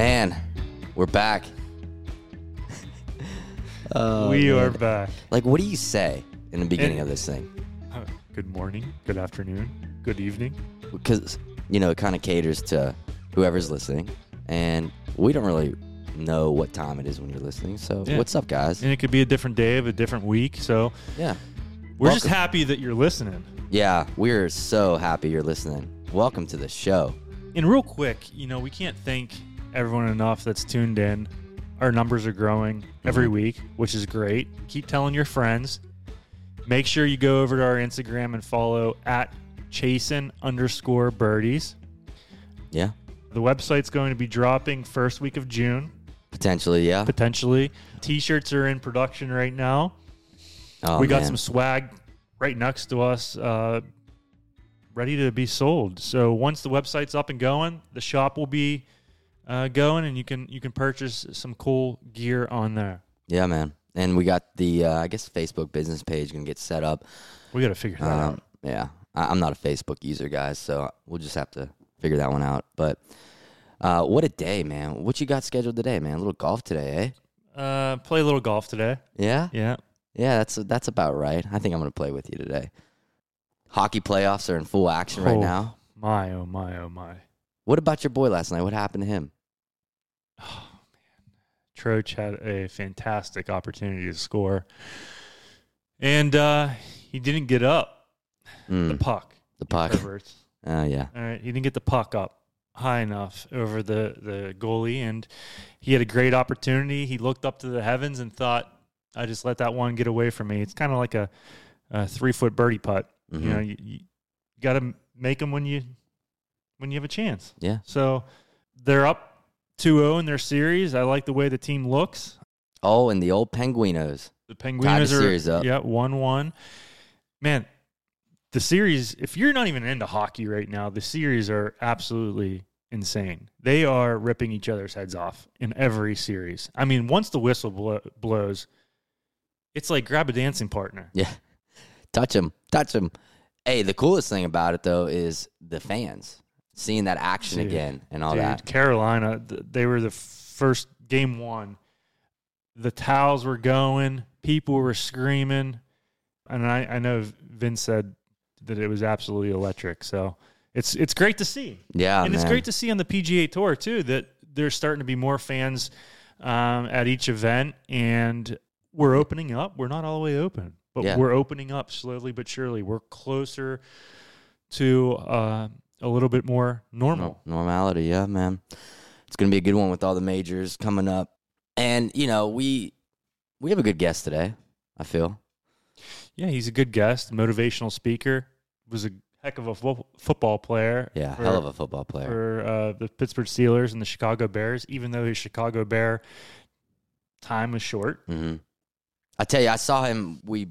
Man, we're back. Oh, we man. are back. Like, what do you say in the beginning And- of this thing? Uh, Good morning, good afternoon, good evening. Because, you know, it kind of caters to whoever's listening. And we don't really know what time it is when you're listening. So, Yeah. what's up, guys? And it could be a different day of a different week. So Yeah. we're just happy that you're listening. Yeah, we're so happy you're listening. Welcome to the show. And real quick, you know, we can't thank everyone enough that's tuned in. Our numbers are growing every Mhm. week, which is great. Keep telling your friends. Make sure you go over to our Instagram and follow at chasin underscore birdies. Yeah, The website's going to be dropping first week of June, potentially, yeah. potentially. T-shirts are in production right now. Oh, we got man. some swag right next to us, uh, ready to be sold. So once the website's up and going, the shop will be uh, going, and you can you can purchase some cool gear on there. Yeah, man. And we got the, uh, I guess, Facebook business page going to get set up. We got to figure that out. Um, yeah, I, I'm not a Facebook user, guys, so we'll just have to figure that one out. But uh, what a day, man! What you got scheduled today, man? A little golf today, eh? Uh, play a little golf today. Yeah, Yeah. yeah. That's that's about right. I think I'm gonna play with you today. Hockey playoffs are in full action right Oh. now. My oh my oh my. What about your boy last night? What happened to him? Oh man, Troch had a fantastic opportunity to score, and uh, he didn't get up the Mm, puck. the puck. Herbert. Uh, yeah, All right, he didn't get the puck up high enough over the the goalie, and he had a great opportunity. He looked up to the heavens and thought, "I just let that one get away from me." It's kind of like a, a three foot birdie putt. Mhm. You know, you, you got to make them when you when you have a chance. yeah. So they're up 2-0 in their series. I like the way the team looks. Oh, and the old Penguinos. The Penguins are series up. yeah one one. Man, the series. If you're not even into hockey right now, the series are absolutely insane. They are ripping each other's heads off in every series. I mean, once the whistle blow, blows, it's like grab a dancing partner. Yeah, touch him, touch him. Hey, the coolest thing about it though is the fans seeing that action Dude. again and all Dude, that. Carolina, they were the first game one. The towels were going, people were screaming, and I, I know Vince said that it was absolutely electric. So it's it's great to see, Yeah, and it's great to see on the PGA Tour too that there's starting to be more fans um, at each event, and we're opening up. We're not all the way open, but Yeah. we're opening up slowly but surely. We're closer to uh, a little bit more normal. No- normality, yeah, man. It's gonna be a good one with all the majors coming up, and you know we we have a good guest today. I feel. Yeah, he's a good guest, motivational speaker. Was a heck of a fo- football player. Yeah, for, hell of a football player. for uh, the Pittsburgh Steelers and the Chicago Bears. Even though his Chicago Bear time was short. hmm I tell you, I saw him. We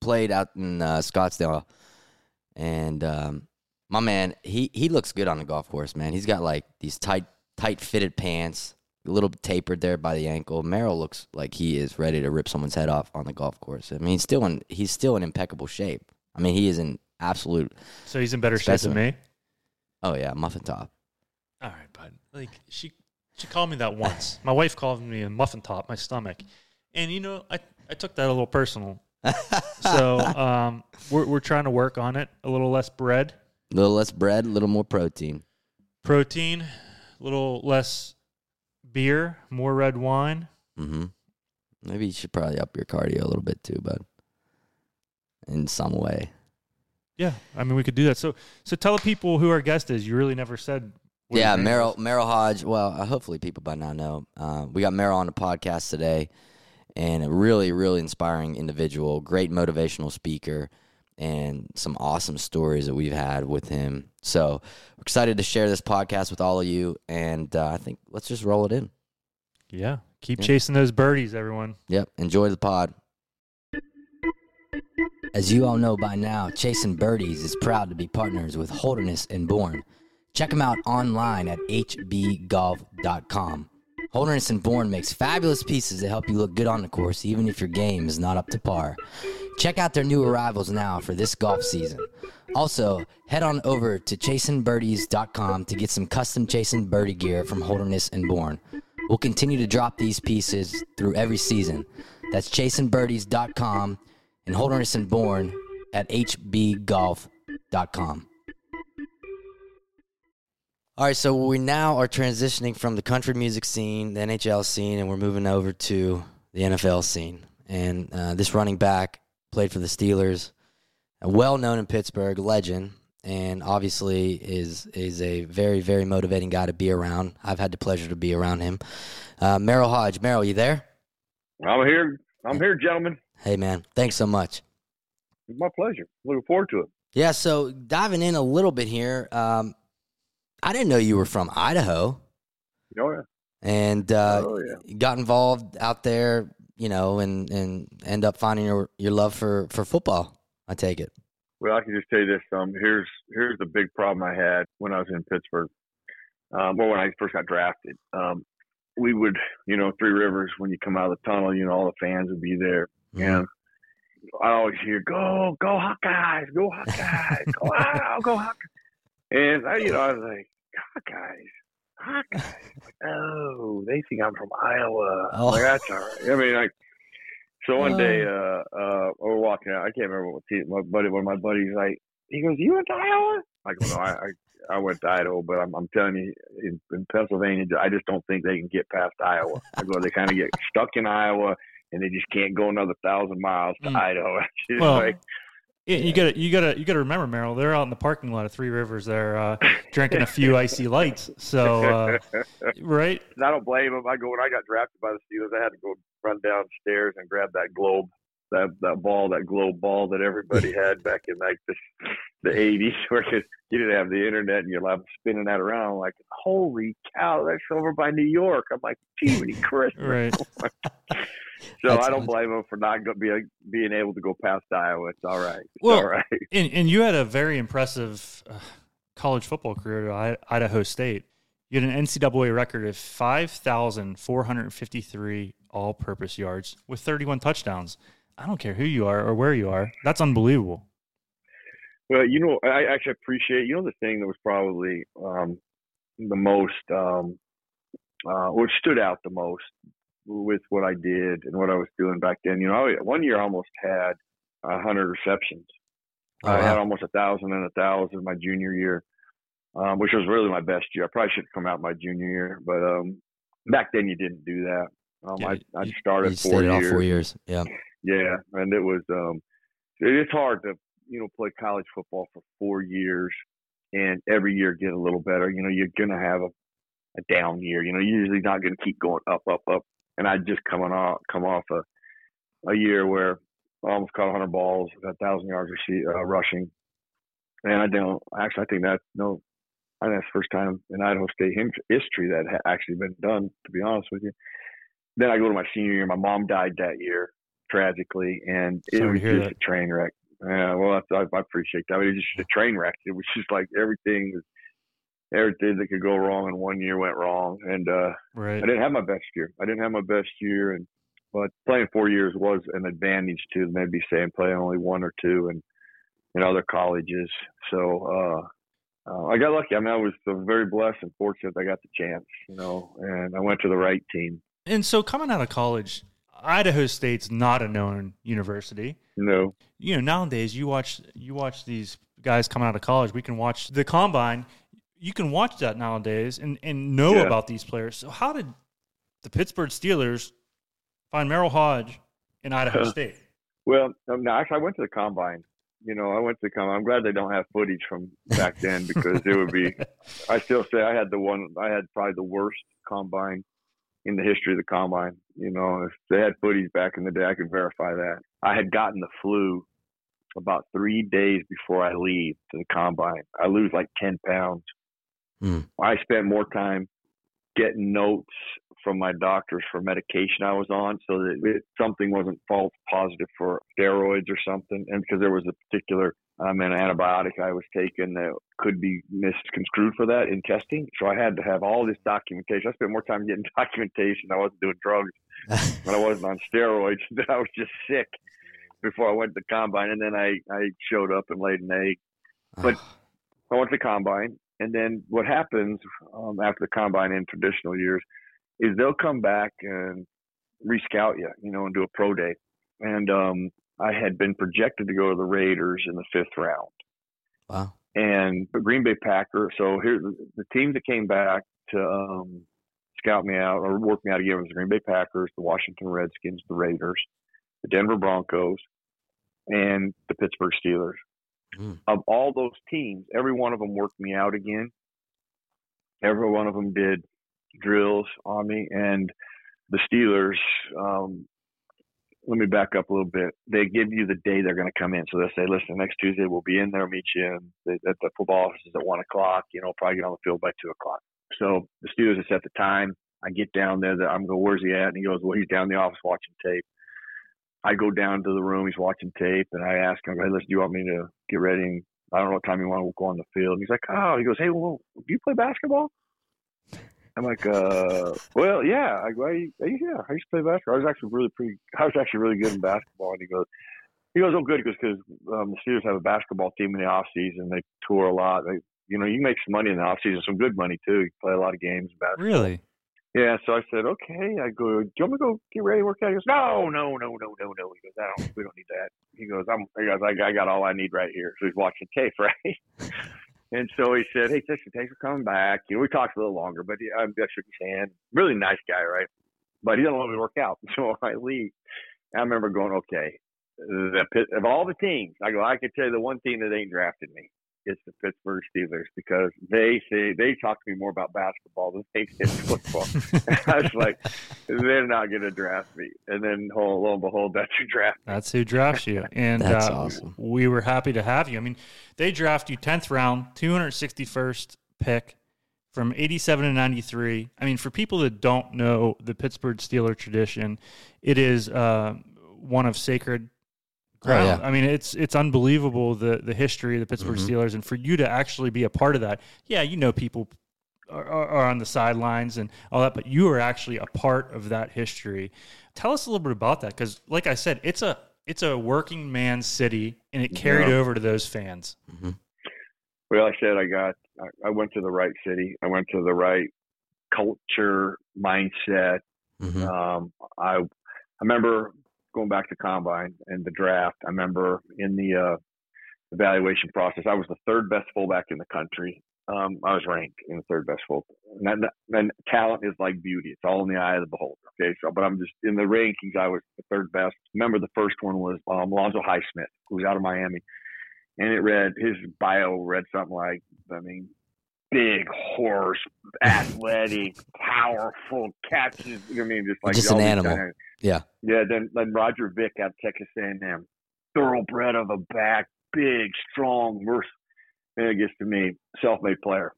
played out in uh, Scottsdale, and um, my man, he he looks good on the golf course. Man, he's got like these tight tight fitted pants, a little tapered there by the ankle. Merril looks like he is ready to rip someone's head off on the golf course. I mean, he's still in he's still in impeccable shape. I mean, he is in absolute. So he's in better shape than me. Oh yeah, muffin top. All right, bud. Like she she called me that once. my wife called me a muffin top, my stomach, and you know I I took that a little personal. so um, we're we're trying to work on it. A little less bread, A little less bread, a little more protein. protein, a little less beer, more red wine. hmm Maybe you should probably up your cardio a little bit too, bud. In some way. Yeah, I mean we could do that. So so tell the people who our guest is. You really never said. what yeah, Merril. Merril Hoge. Well, uh, hopefully people by now know. Uh, we got Merril on the podcast today, and a really, really inspiring individual, great motivational speaker, and some awesome stories that we've had with him. So we're excited to share this podcast with all of you, and uh, I think let's just roll it in. Yeah, keep Yeah. chasing those birdies, everyone. Yep, enjoy the pod. As you all know by now, Chasing Birdies is proud to be partners with Holderness and Bourne. Check them out online at hbgolf.com. Holderness and Bourne makes fabulous pieces that help you look good on the course, even if your game is not up to par. Check out their new arrivals now for this golf season. Also, head on over to chasingbirdies.com to get some custom chasing birdie gear from Holderness and Bourne. We'll continue to drop these pieces through every season. That's chasingbirdies.com and Holderness and Bourne at hbgolf.com. All right, so we now are transitioning from the country music scene, the NHL scene, and we're moving over to the NFL scene. And uh, this running back played for the Steelers, well known in Pittsburgh, legend, and obviously is is a very very motivating guy to be around. I've had the pleasure to be around him. Uh, Merril Hoge, Merril, you there? I'm here. I'm here, gentlemen. Hey man, thanks so much. It's my pleasure. Looking forward to it. Yeah, so diving in a little bit here, um, I didn't know you were from Idaho. Oh yeah. And uh, oh yeah. Got involved out there, you know, and and end up finding your your love for for football. I take it. Well, I can just tell you this. Um, here's here's the big problem I had when I was in Pittsburgh. Um, well, when I first got drafted, um, we would, you know, Three Rivers. When you come out of the tunnel, you know, all the fans would be there, mm-hmm. and I always hear, "Go, go Hawkeyes, go Hawkeyes, go go Hawkeyes." And I, you know, I was like, Hawkeyes, Hawkeyes. Like, oh, they think I'm from Iowa. Oh. Like, that's all right. I mean, like, so one day, uh, uh, we're walking out. I can't remember what team. My buddy, one of my buddies, like, he goes, "You went to Iowa?" I go, "No, I, I, I went to Idaho, but I'm, I'm telling you, in, in Pennsylvania, I just don't think they can get past Iowa. I go, they kind of get stuck in Iowa, and they just can't go another thousand miles to mm. Idaho. well, like, you got to you got to you got to remember, Merril. They're out in the parking lot of Three Rivers. They're uh, drinking a few icy lights. So, uh, right? I don't blame them. I go when I got drafted by the Steelers. I had to go run downstairs and grab that globe, that that ball, that globe ball that everybody had back in like the the '80s, where you didn't have the internet and you're like spinning that around. I'm like, holy cow, that's over by New York. I'm like, Jiminy Christmas. Right. So That's I don't blame him for not go, being being able to go past Iowa. It's all right. It's well, all right. And, and you had a very impressive uh, college football career at Idaho State. You had an NCAA record of 5,453 all purpose yards with 31 touchdowns. I don't care who you are or where you are. That's unbelievable. Well, you know, I actually appreciate, you know, the thing that was probably um, the most, um, uh, stood out the most with what I did and what I was doing back then. You know, one year I almost had a hundred receptions. Oh, I had almost a thousand and a thousand my junior year, um, which was really my best year. I probably should have come out my junior year, but um, back then you didn't do that. Um, yeah, I, I started four years. four years. Yeah. Yeah, and it was um, it's hard to you know play college football for four years and every year get a little better. You know, you're gonna have a, a down year. You know, you're usually not gonna keep going up, up, up and I'd just coming off come off a a year where I almost caught 100 balls, got 1,000 yards uh, rushing, and I don't actually I think that no, I think that's the first time in Idaho State history that had actually been done. To be honest with you, then I go to my senior year. My mom died that year tragically, and it Sorry was just that. a train wreck. Yeah, well, I, I appreciate that. I mean it was just a train wreck. It was just like everything was everything that could go wrong in one year went wrong, and uh, right. I didn't have my best year. I didn't have my best year, and but playing four years was an advantage to maybe saying playing only one or two and in other colleges. So uh, uh, I got lucky. I mean, I was very blessed and fortunate. I got the chance, you know, and I went to the right team. And so coming out of college, Idaho State's not a known university. No. You know, nowadays you watch you watch these guys coming out of college. We can watch the combine you can watch that nowadays and, and know yeah. about these players. So how did the Pittsburgh Steelers find Merril Hoge in Idaho State? Well, um, no, actually, I went to the combine. You know, I went to the combine. I'm glad they don't have footage from back then because it would be. I still say I had the one. I had probably the worst combine in the history of the combine. You know, if they had footies back in the day, I could verify that. I had gotten the flu about three days before I leave to the combine. I lose like ten pounds Mm. I spent more time getting notes from my doctors for medication I was on so that it, something wasn't false positive for steroids or something. And because there was a particular um, an antibiotic I was taking that could be misconstrued for that in testing. So I had to have all this documentation. I spent more time getting documentation. I wasn't doing drugs when I wasn't on steroids. I was just sick. before I went to combine, and then I I showed up and laid an egg. But I went to combine, and then what happens um, after the combine in traditional years is they'll come back and rescout you, you know, and do a pro day. And um, I had been projected to go to the Raiders in the fifth round. wow. And the Green Bay Packer. So here, the, teams that came back to um, scout me out or work me out again was the Green Bay Packers, the Washington Redskins, the Raiders, the Denver Broncos, and the Pittsburgh Steelers. Mm. Of all those teams, every one of them worked me out again. Every one of them did drills on me, and the Steelers. Um, let me back up a little bit. They give you the day they're going to come in. So they'll say, listen, next Tuesday we'll be in there, meet you in the, at the football offices at one o'clock. You know, probably get on the field by two o'clock. So the Steelers have set the time. I get down there. I'm going, where's he at? And he goes, well, he's down in the office watching tape. I go down to the room. He's watching tape, and I ask him, "Hey, listen, do you want me to get ready? And I don't know what time you want to go on the field." And he's like, "Oh," he goes, "Hey, well, do you play basketball?" I'm like, uh, "Well, yeah." I go, I, "Yeah, I used to play basketball. I was actually really pretty. I was actually really good in basketball." And he goes, "He goes, oh, good." "Because um, the Steelers have a basketball team in the off season. They tour a lot. They, you know, you make some money in the off season, some good money too. You play a lot of games. Basketball. Really? Yeah, so I said, okay. I go, do you want me to go get ready to work out? He goes, no, no, no, no, no, no. He goes, I don't, we don't need that. He goes, I'm, he goes, I, I got all I need right here. So he's watching tape, right? And so he said, hey, Tristan, thanks for coming back. You know, we talked a little longer, but I, I uh, shook his hand. Really nice guy, right? But he doesn't want me to work out. So I leave. I remember going, okay, the of all the teams, I go, I can tell you the one team that ain't drafted me it's the Pittsburgh Steelers because they say they talk to me more about basketball than they did football. I was like, they're not going to draft me. And then lo and behold, that's who drafted. That's who drafts you. And That's uh, awesome. we were happy to have you. I mean, they draft you 10th round, 261st pick from 87 to 93. I mean, for people that don't know the Pittsburgh Steeler tradition, it is uh, one of sacred Oh, yeah. I mean, it's it's unbelievable the the history of the Pittsburgh Mhm. Steelers, and for you to actually be a part of that. Yeah, you know people are, are are on the sidelines and all that, but you are actually a part of that history. Tell us a little bit about that, because like I said, it's a it's a working man's city, and it carried Yeah. over to those fans. Well, I said I got, I, I went to the right city. I went to the right culture, mindset. hmm Um, I, I remember going back to combine and the draft. I remember in the uh, evaluation process, I was the third best fullback in the country. Um, I was ranked in the third best fullback. And, that, and talent is like beauty; it's all in the eye of the beholder. Okay, so but I'm just in the rankings. I was the third best. Remember, the first one was um, Alonzo Highsmith, who was out of Miami, and it read his bio read something like, I mean, big horse, athletic, powerful, catches. I mean, just like Just an animal. kinda- Yeah. yeah. Then then Roger Vick out of Texas A&M, thoroughbred of a back, big, strong, merc. And it gets to me, self-made player.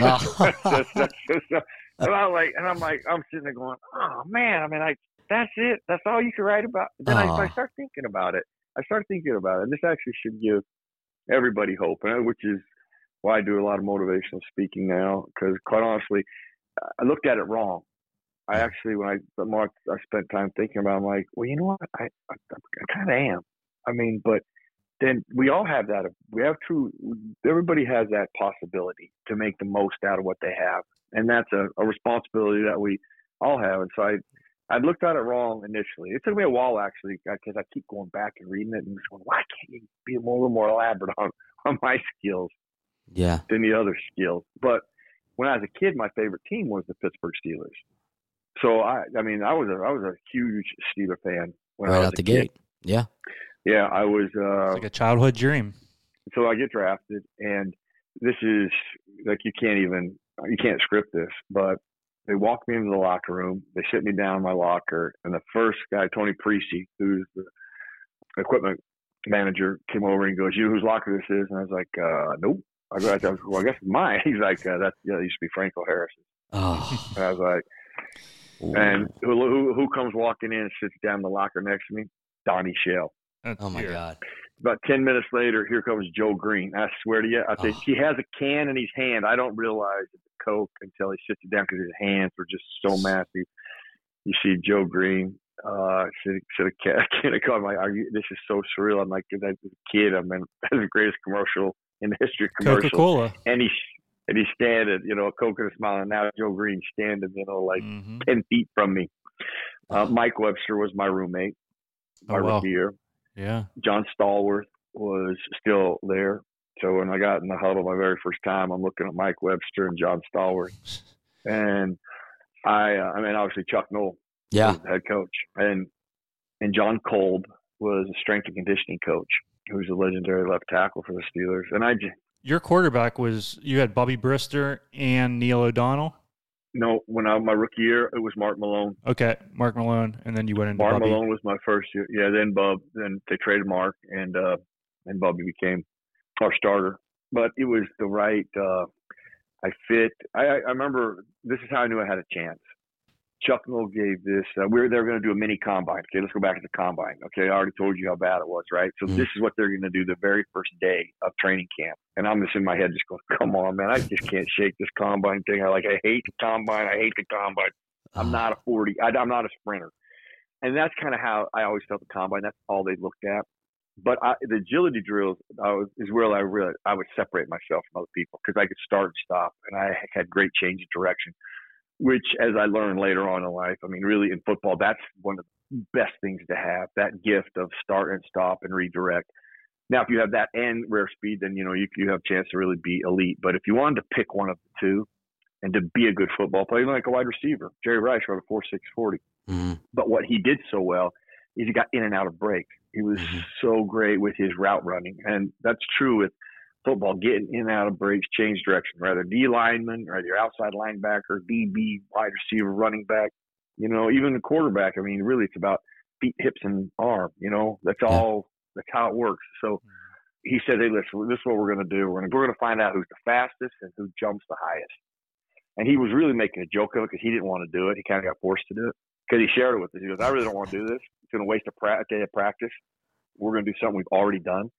Oh. That's just- that's and I'm like, and I'm like, I'm sitting there going, oh man, I mean, I that's it. That's all you can write about. Then I, I start thinking about it. I start thinking about it, and this actually should give everybody hope, and which is why I do a lot of motivational speaking now. Because quite honestly, I looked at it wrong. I actually, when I more I spent time thinking about, it, I'm like, well, you know what? I I, I kind of am. I mean, but then we all have that. We have true. Everybody has that possibility to make the most out of what they have, and that's a, a responsibility that we all have. And so I, I looked at it wrong initially. It took me a while actually because I keep going back and reading it and just going, why can't you be a little more elaborate on on my skills yeah. than the other skills? But when I was a kid, my favorite team was the Pittsburgh Steelers. So I, I mean, I was a I was a huge Steeler fan when I Right was out the kid. gate. Yeah. Yeah, I was. Uh, It's like a childhood dream. so I get drafted, and this is like you can't even you can't script this, but they walk me into the locker room, they sit me down in my locker, and the first guy, Tony Parisi, who's the equipment manager, came over and goes, "You know whose locker this is?" And I was like, uh, "Nope." I go, I was, "Well, I guess it's mine." He's like, uh, "That yeah, it used to be Franco Harris's." Oh. And I was like, "And who, who who comes walking in and sits down in the locker next to me?" Donnie Shell. That's oh my here. God. About 10 minutes later, here comes Joe Greene. I swear to you, I think Oh. he has a can in his hand. I don't realize it's a Coke until he sits it down because his hands were just so massive. You see Joe Greene. uh, should should have kind of called my. Are you? This is so surreal. I'm like, as a kid, I'm in the greatest commercial in the history of commercial. Coca Cola. And he and he's standing, you know, a coconut smile, and now Joe Greene standing, you know, like Mm-hmm. ten feet from me. Uh, Mike Webster was my roommate my Oh, wow. rookie year. Yeah. John Stallworth was still there. So when I got in the huddle my very first time, I'm looking at Mike Webster and John Stallworth, and I, uh, I mean, obviously Chuck Noll Yeah. head coach, and and Jon Kolb was a strength and conditioning coach, who's a legendary left tackle for the Steelers. And I Your quarterback was you had Bubby Brister and Neil O'Donnell. no, when I was my rookie year, it was Mark Malone. Okay, Mark Malone, and then you went into Mark Bubby. Malone was my first year. Yeah, then Bob. Then they traded Mark, and uh, and Bubby became our starter. But it was the right. Uh, I fit. I I remember this is how I knew I had a chance. Chuck Noll gave this. Uh, we were they were going to do a mini combine. Okay, let's go back to the combine. Okay, I already told you how bad it was, right? So Mhm. this is what they're going to do the very first day of training camp. And I'm just in my head, just going, "Come on, man! I just can't shake this combine thing. I like, I hate the combine. I hate the combine. I'm Uh, not a 40. I, I'm not a sprinter. And that's kind of how I always felt the combine. That's all they looked at. But I, the agility drills I was, is where I really I would separate myself from other people because I could start and stop, and I had great change of direction. Which, as I learned later on in life, I mean, really in football, that's one of the best things to have that gift of start and stop and redirect. Now, if you have that and rare speed, then you know you you have a chance to really be elite. But if you wanted to pick one of the two, and to be a good football player, like a wide receiver, Jerry Rice wrote a four six forty. mhm. But what he did so well is he got in and out of breaks. He was Mhm. so great with his route running, and that's true with football. Getting in and out of breaks, change direction. Rather D lineman, your outside linebacker, DB, wide receiver, running back. You know, even the quarterback. I mean, really, it's about feet, hips, and arm. You know, that's all. That's how it works. So he said, "Hey, listen, this is what we're going to do. We're going to find out who's the fastest and who jumps the highest." And he was really making a joke of it because he didn't want to do it. He kind of got forced to do it because he shared it with us. He goes, "I really don't want to do this. It's going to waste a, pra- a day of practice. We're going to do something we've already done."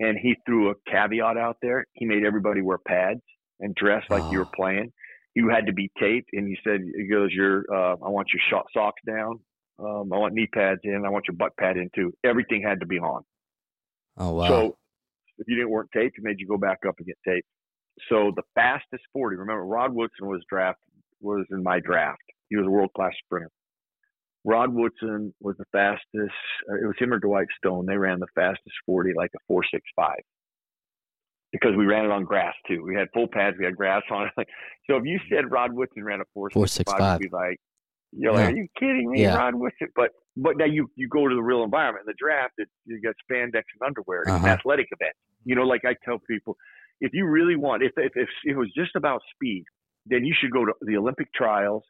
And he threw a caveat out there. He made everybody wear pads and dress like you were Oh. playing. You had to be taped, and he said, "He goes, your uh, I want your shot socks down. Um, I want knee pads in. I want your butt pad in too. Everything had to be on." Oh wow. So if you didn't weren't taped, it made you go back up and get taped. So the fastest 40, remember Rod Woodson was draft was in my draft. He was a world class sprinter. Rod Woodson was the fastest. uh, It was him or Dwight Stone. They ran the fastest 40 like a 465 because we ran it on grass too. We had full pads. We had grass on it. So if you said Rod Woodson ran a 465, 465. you'd be like, you're like, are you kidding me, Yeah. Rod Woodson? But but now you you go to the real environment. In the draft, it, you got spandex and underwear. It's an Uh-huh. athletic event. You know, like I tell people, if you really want, if, if if it was just about speed, then you should go to the Olympic trials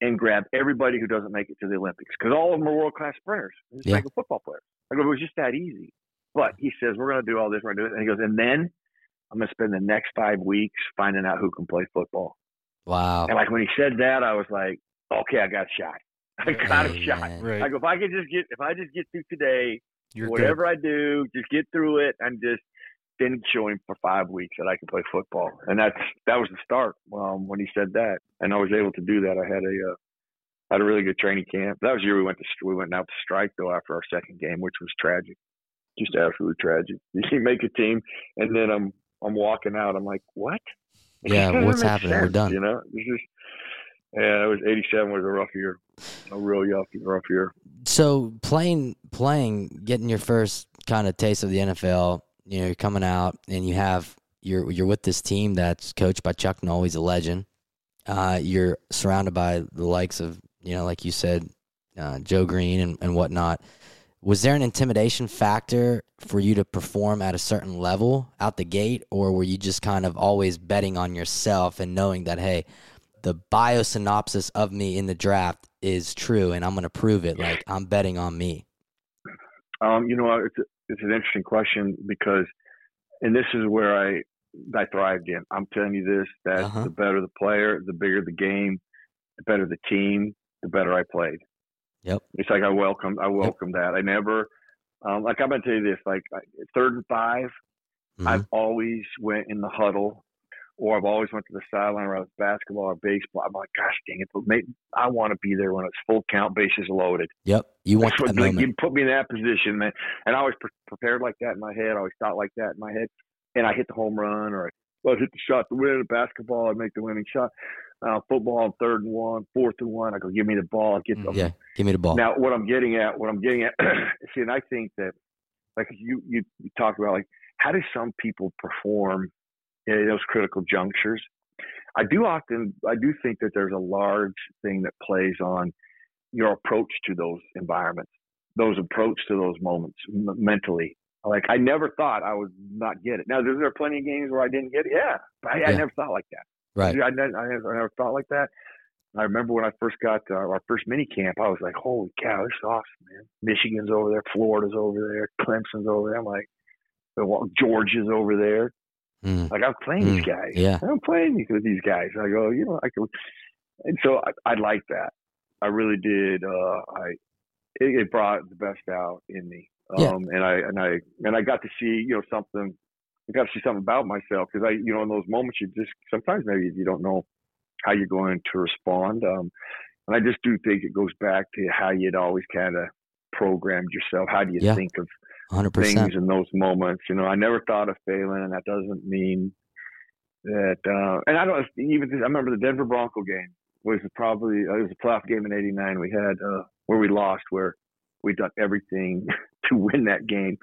and grab everybody who doesn't make it to the Olympics because all of them are world class sprinters, just Yeah. like a football player. I go, it was just that easy. But he says we're going to do all this, we're going to do it, and he goes, and then I'm going to spend the next five weeks finding out who can play football. wow. And like when he said that, I was like, okay, I got a shot. I got a shot. Right. I go, if I could just get, if I just get through today, You're whatever I do, just get through it I'm just then show him for five weeks that I could play football. And that's that was the start um, when he said that, and I was able to do that. I had a uh, had a really good training camp. That was the year we went to we went out to strike though after our second game, which was tragic, just absolutely tragic. You make a team, and then I'm I'm walking out. I'm like, what? Yeah, what's happening? We're done. You know, this is. Yeah, it was '87 was a rough year, a real rough, rough year. So playing, playing, getting your first kind of taste of the NFL. You know, you're coming out and you have you're you're with this team that's coached by Chuck Noll. He's a legend. Uh, you're surrounded by the likes of you know, like you said, uh, Joe Greene and, and whatnot. Was there an intimidation factor for you to perform at a certain level out the gate, or were you just kind of always betting on yourself and knowing that hey, the biosynopsis of me in the draft is true, and I'm going to prove it. Like I'm betting on me. Um, you know, it's it's an interesting question because, and this is where I I thrived in. I'm telling you this: that Uh-huh. the better the player, the bigger the game, the better the team, the better I played. Yep. It's like I welcome I welcome that. I never, um, like I'm gonna tell you this: like third and 5 Mhm. I've always went in the huddle or I've always went to the sideline where I was basketball or baseball. I'm like, gosh dang it, but maybe I want to be there when it's full count, bases loaded. Yep, you want That's that what, you put me in that position, man. And I always pre- prepared like that in my head. I always thought like that in my head. And I hit the home run or I well, hit the shot to win. The basketball, I make the winning shot. Uh, football, on third and one, fourth and one. I go, give me the ball. I get the Yeah, give me the ball. now, what I'm getting at, what I'm getting at, see, and I think that, like you, you, you talked about, like how do some people perform in those critical junctures? I do often, I do think that there's a large thing that plays on your approach to those environments, those approach to those moments m- mentally. Like I never thought I would not get it. Now, is there are plenty of games where I didn't get it? Yeah, but I, I never thought like that. right. I, never, I, never, I never thought like that. I remember when I first got to our first mini camp, I was like, "Holy cow, this is awesome, man! Michigan's over there, Florida's over there, Clemson's over there." I'm like, "Georgia's over there." Mm, Like I'm playing these guys. yeah. I'm playing these- with these guys. I go, you know, I could, and so I, I like that. I really did. Uh, I it, it brought the best out in me. Um, Yeah. and I and I and I got to see you know something. I got to see something about myself because I you know in those moments you just sometimes maybe you don't know how you're going to respond. Um, and I just do think it goes back to how you'd always kind of programmed yourself. How do you Yeah. think of 100%. things in those moments. You know, I never thought of failing, and that doesn't mean that. Uh, and I don't even. I remember the Denver Bronco game was probably it was a playoff game in '89. We had uh, where we lost, where we done everything to win that game,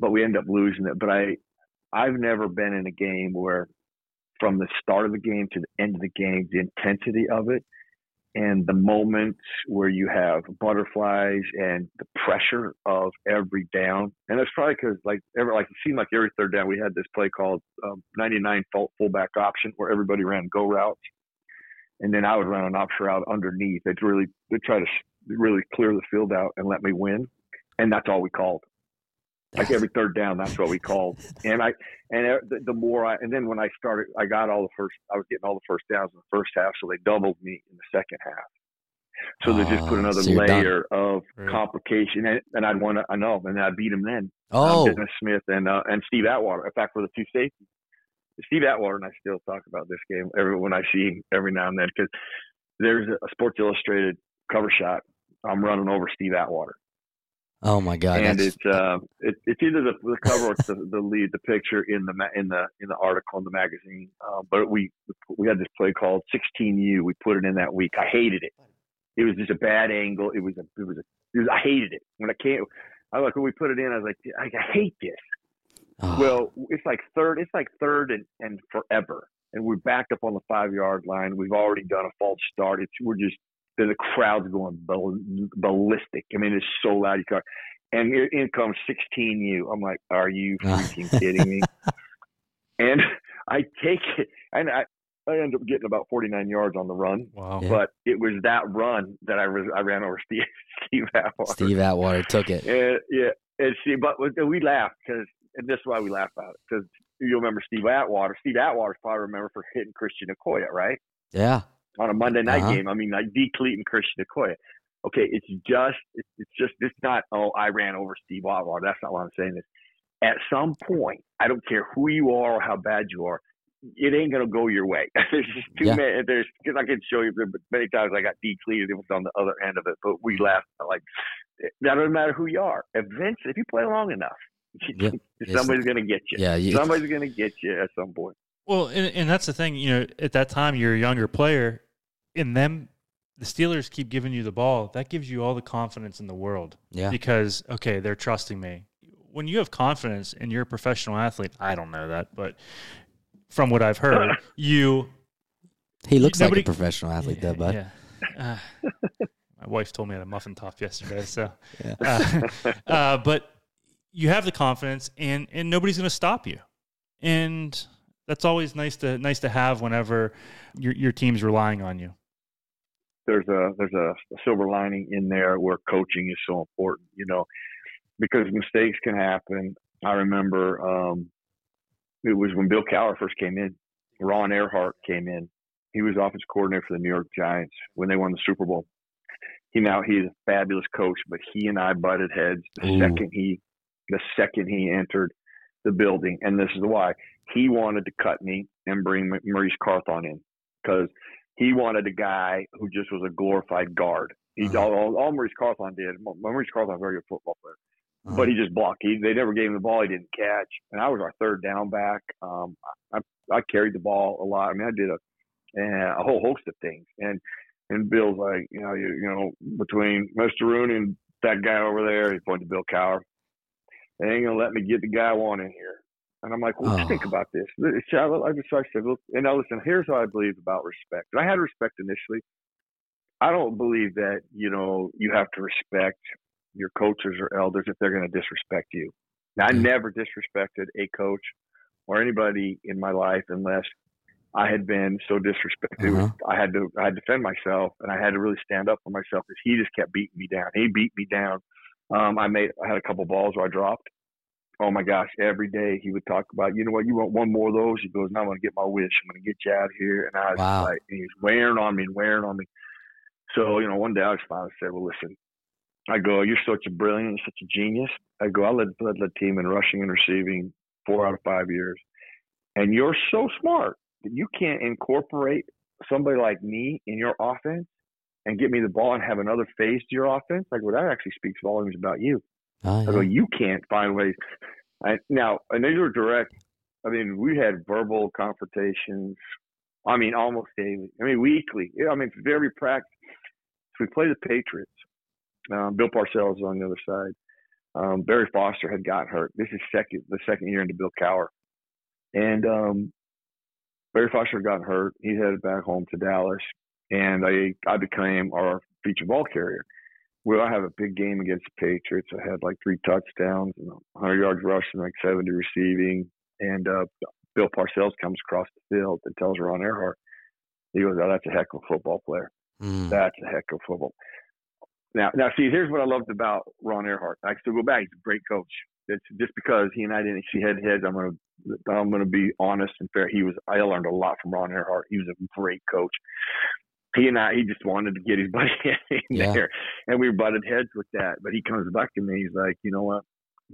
but we end up losing it. But I, I've never been in a game where, from the start of the game to the end of the game, the intensity of it and the moments where you have butterflies and the pressure of every down. And that's probably because like every like it seemed like every third down we had this play called um, 99 full, fullback option where everybody ran go routes, and then I would run an option route underneath. They'd really they'd try to really clear the field out and let me win, and that's all we called. Like every third down, that's what we called. And I and uh, the, the more I and then when I started, I got all the first. I was getting all the first downs in the first half, so they doubled me in the second half. So they just put Oh, another so you're done. layer of Right. complication, and, and I'd want to. I know, and I beat them then. oh, um, Dennis Smith and uh, and Steve Atwater. In fact, for the two safeties, Steve Atwater and I still talk about this game every when I see him every now and then because there's a Sports Illustrated cover shot. I'm running over Steve Atwater, oh my God. and that's- it's uh, it, it's either the, the cover or the, the lead, the picture in the in the in the article in the magazine. Uh, but we we had this play called 16U. We put it in that week. I hated it. It was just a bad angle. It was a it was a it was, I hated it when I came. I like when we put it in. I was like, I, I hate this. oh, Well, it's like third. It's like third and, and forever, and we're backed up on the five yard line. We've already done a false start. It's we're just the the crowd's going ball, ballistic. I mean, it's so loud. You can't. And here in comes 16U. I'm like, are you freaking kidding me? And I take it, and I I end up getting about 49 yards on the run. Wow. Yeah. But it was that run that I was I ran over Steve Steve Atwater. Steve Atwater took it. And, yeah, and see, but we, we laughed because, and this is why we laugh about it because you remember Steve Atwater. Steve Atwater's probably remember for hitting Christian Okoye, right? Yeah. On a Monday night Uh-huh. game. I mean, like D. decleating Christian Okoye. Okay, it's just, it's, just, it's not. Oh, I ran over Steve Atwater. That's not what I'm saying. Is at some point, I don't care who you are or how bad you are. It ain't gonna go your way. there's just too Yeah. many. There's because I can show you, many times I got decleated. It was on the other end of it, but we laughed like that doesn't matter who you are. Eventually, if you play long enough, Yeah. Somebody's going to get you. Yeah. You, Somebody's going to get you at some point. Well, and, and that's the thing. You know, at that time, you're a younger player, and them, the Steelers keep giving you the ball. That gives you all the confidence in the world yeah. because okay, they're trusting me. When you have confidence and you're a professional athlete, I don't know that, but from what I've heard, you He looks nobody- like a professional athlete, though, bud. Yeah. Uh, my wife told me I had a muffin top yesterday, so. Yeah. Uh, uh, but you have the confidence, and and nobody's going to stop you, and that's always nice to nice to have whenever your your team's relying on you. There's a there's a, a silver lining in there where coaching is so important, you know, because mistakes can happen. I remember um, it was when Bill Cowher first came in. Ron Erhardt came in. He was offensive coordinator for the New York Giants when they won the Super Bowl. He now he's a fabulous coach, but he and I butted heads the Ooh. second he the second he entered the building, and this is why he wanted to cut me and bring Maurice Carthon in because he wanted a guy who just was a glorified guard. He uh-huh. all, all Maurice Carthon did. Maurice Carthon, was a very good football player, uh-huh. but he just blocked. He, they never gave him the ball. He didn't catch, and I was our third down back. Um, I, I carried the ball a lot. I mean, I did a a whole host of things, and and Bill's like, you know, you, you know, between Mr. Rooney and that guy over there, he pointed to Bill Cowher. They ain't gonna let me get the guy I want in here. And I'm like, well, oh. think about this. I just I said, look, and now listen, here's what I believe about respect. And I had respect initially. I don't believe that you know you have to respect your coaches or elders if they're going to disrespect you. Now, I never disrespected a coach or anybody in my life unless I had been so disrespected. Uh-huh. I had to I had to defend myself, and I had to really stand up for myself because he just kept beating me down. He beat me down. Um, I made I had a couple balls where I dropped. Oh my gosh! Every day he would talk about, you know what? You want one more of those? He goes, "Now I'm going to get my wish. I'm going to get you out of here." And I was wow. like, he's wearing on me and wearing on me. So you know, one day I just finally said, "Well, listen." I go, "You're such a brilliant, such a genius." I go, "I led led the team in rushing and receiving four out of five years, and you're so smart that you can't incorporate somebody like me in your offense and get me the ball and have another phase to your offense, like well, that actually speaks volumes about you. Oh, yeah. I go, you can't find ways. I, now, and these were direct. I mean, we had verbal confrontations. I mean, almost daily. I mean, weekly. I mean, very practice. So we played the Patriots. Um, Bill Parcells on the other side. Um, Barry Foster had got hurt. This is second the second year into Bill Cowher, and um, Barry Foster got hurt. He headed back home to Dallas, and I I became our feature ball carrier. Well, I have a big game against the Patriots. I had like three touchdowns and 100 yards rushing, like 70 receiving. And uh, Bill Parcells comes across the field and tells Ron Erhardt, he goes, "Oh, that's a heck of a football player. Mm. That's a heck of a football." Now, now, see, here's what I loved about Ron Erhardt. I still go back; he's a great coach. It's just because he and I didn't see head to head. I'm gonna I'm gonna be honest and fair. He was I learned a lot from Ron Erhardt. He was a great coach. He and I he just wanted to get his buddy in yeah. there, and we butted heads with that. But he comes back to me. He's like, you know what?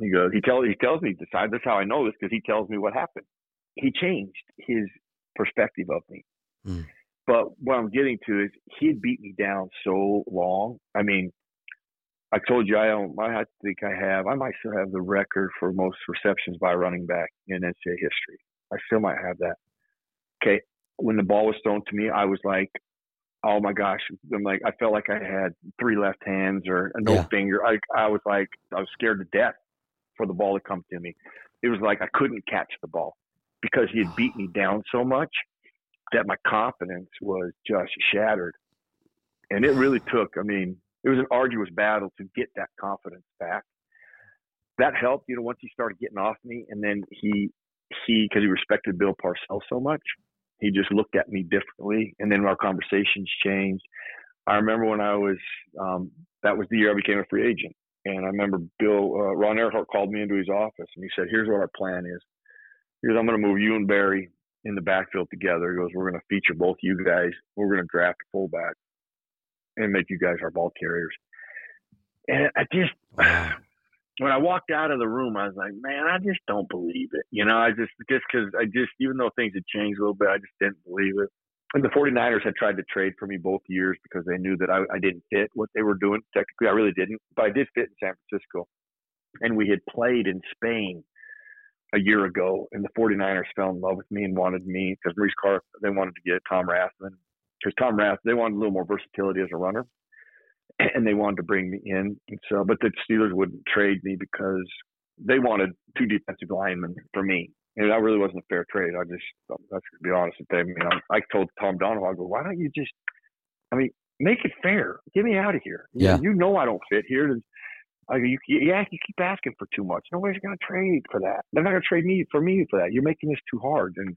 He goes. He tells he tells me. Decide. That's how I know this because he tells me what happened. He changed his perspective of me. Mm. But what I'm getting to is he had beat me down so long. I mean, I told you I don't. I think I have. I might still have the record for most receptions by running back in NCAA history. I still might have that. Okay, when the ball was thrown to me, I was like, "Oh my gosh!" I'm like, I felt like I had three left hands or no yeah. finger. I I was like, I was scared to death for the ball to come to me. It was like I couldn't catch the ball because he had beat me down so much that my confidence was just shattered. And it really took. I mean, it was an arduous battle to get that confidence back. That helped, you know, once he started getting off me, and then he he because he respected Bill Parcells so much, he just looked at me differently, and then our conversations changed. I remember when I was um, that was the year I became a free agent, and I remember Bill uh, Ron Erhardt called me into his office and he said, "Here's what our plan is. Here's I'm going to move you and Barry in the backfield together. He goes, we're going to feature both you guys. We're going to draft a fullback and make you guys our ball carriers. And I just, when I walked out of the room, I was like, man, I just don't believe it. You know, I just, just because I just, even though things had changed a little bit, I just didn't believe it. And the 49ers had tried to trade for me both years because they knew that I, I didn't fit what they were doing. Technically, I really didn't, but I did fit in San Francisco. And we had played in Spain a year ago, and the 49ers fell in love with me and wanted me because Maurice Carr, they wanted to get Tom Rathman because Tom Rath they wanted a little more versatility as a runner, and they wanted to bring me in. And so, but the Steelers wouldn't trade me because they wanted two defensive linemen for me, and that really wasn't a fair trade. I just let's be honest with them. You know, I told Tom Donahoe, I go, why don't you just, I mean, make it fair. Get me out of here. Yeah. You, know I don't fit here. I go, you, yeah, you keep asking for too much. Nobody's going to trade for that. They're not going to trade me for me for that. You're making this too hard. And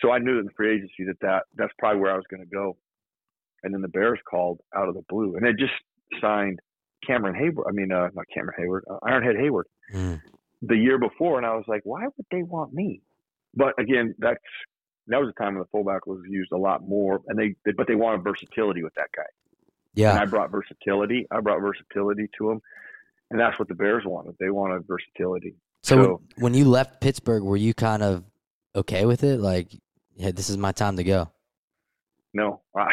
so I knew in the free agency that, that that's probably where I was going to go. And then the Bears called out of the blue, and they just signed Cameron Heyward. I mean, uh, not Cameron Heyward, uh, Ironhead Heyward, mm. the year before. And I was like, why would they want me? But again, that's that was a time when the fullback was used a lot more, and they, they but they wanted versatility with that guy. Yeah, and I brought versatility. I brought versatility to them, and that's what the Bears wanted. They wanted versatility. So, so when you left Pittsburgh, were you kind of okay with it? Like, yeah, this is my time to go. No, I,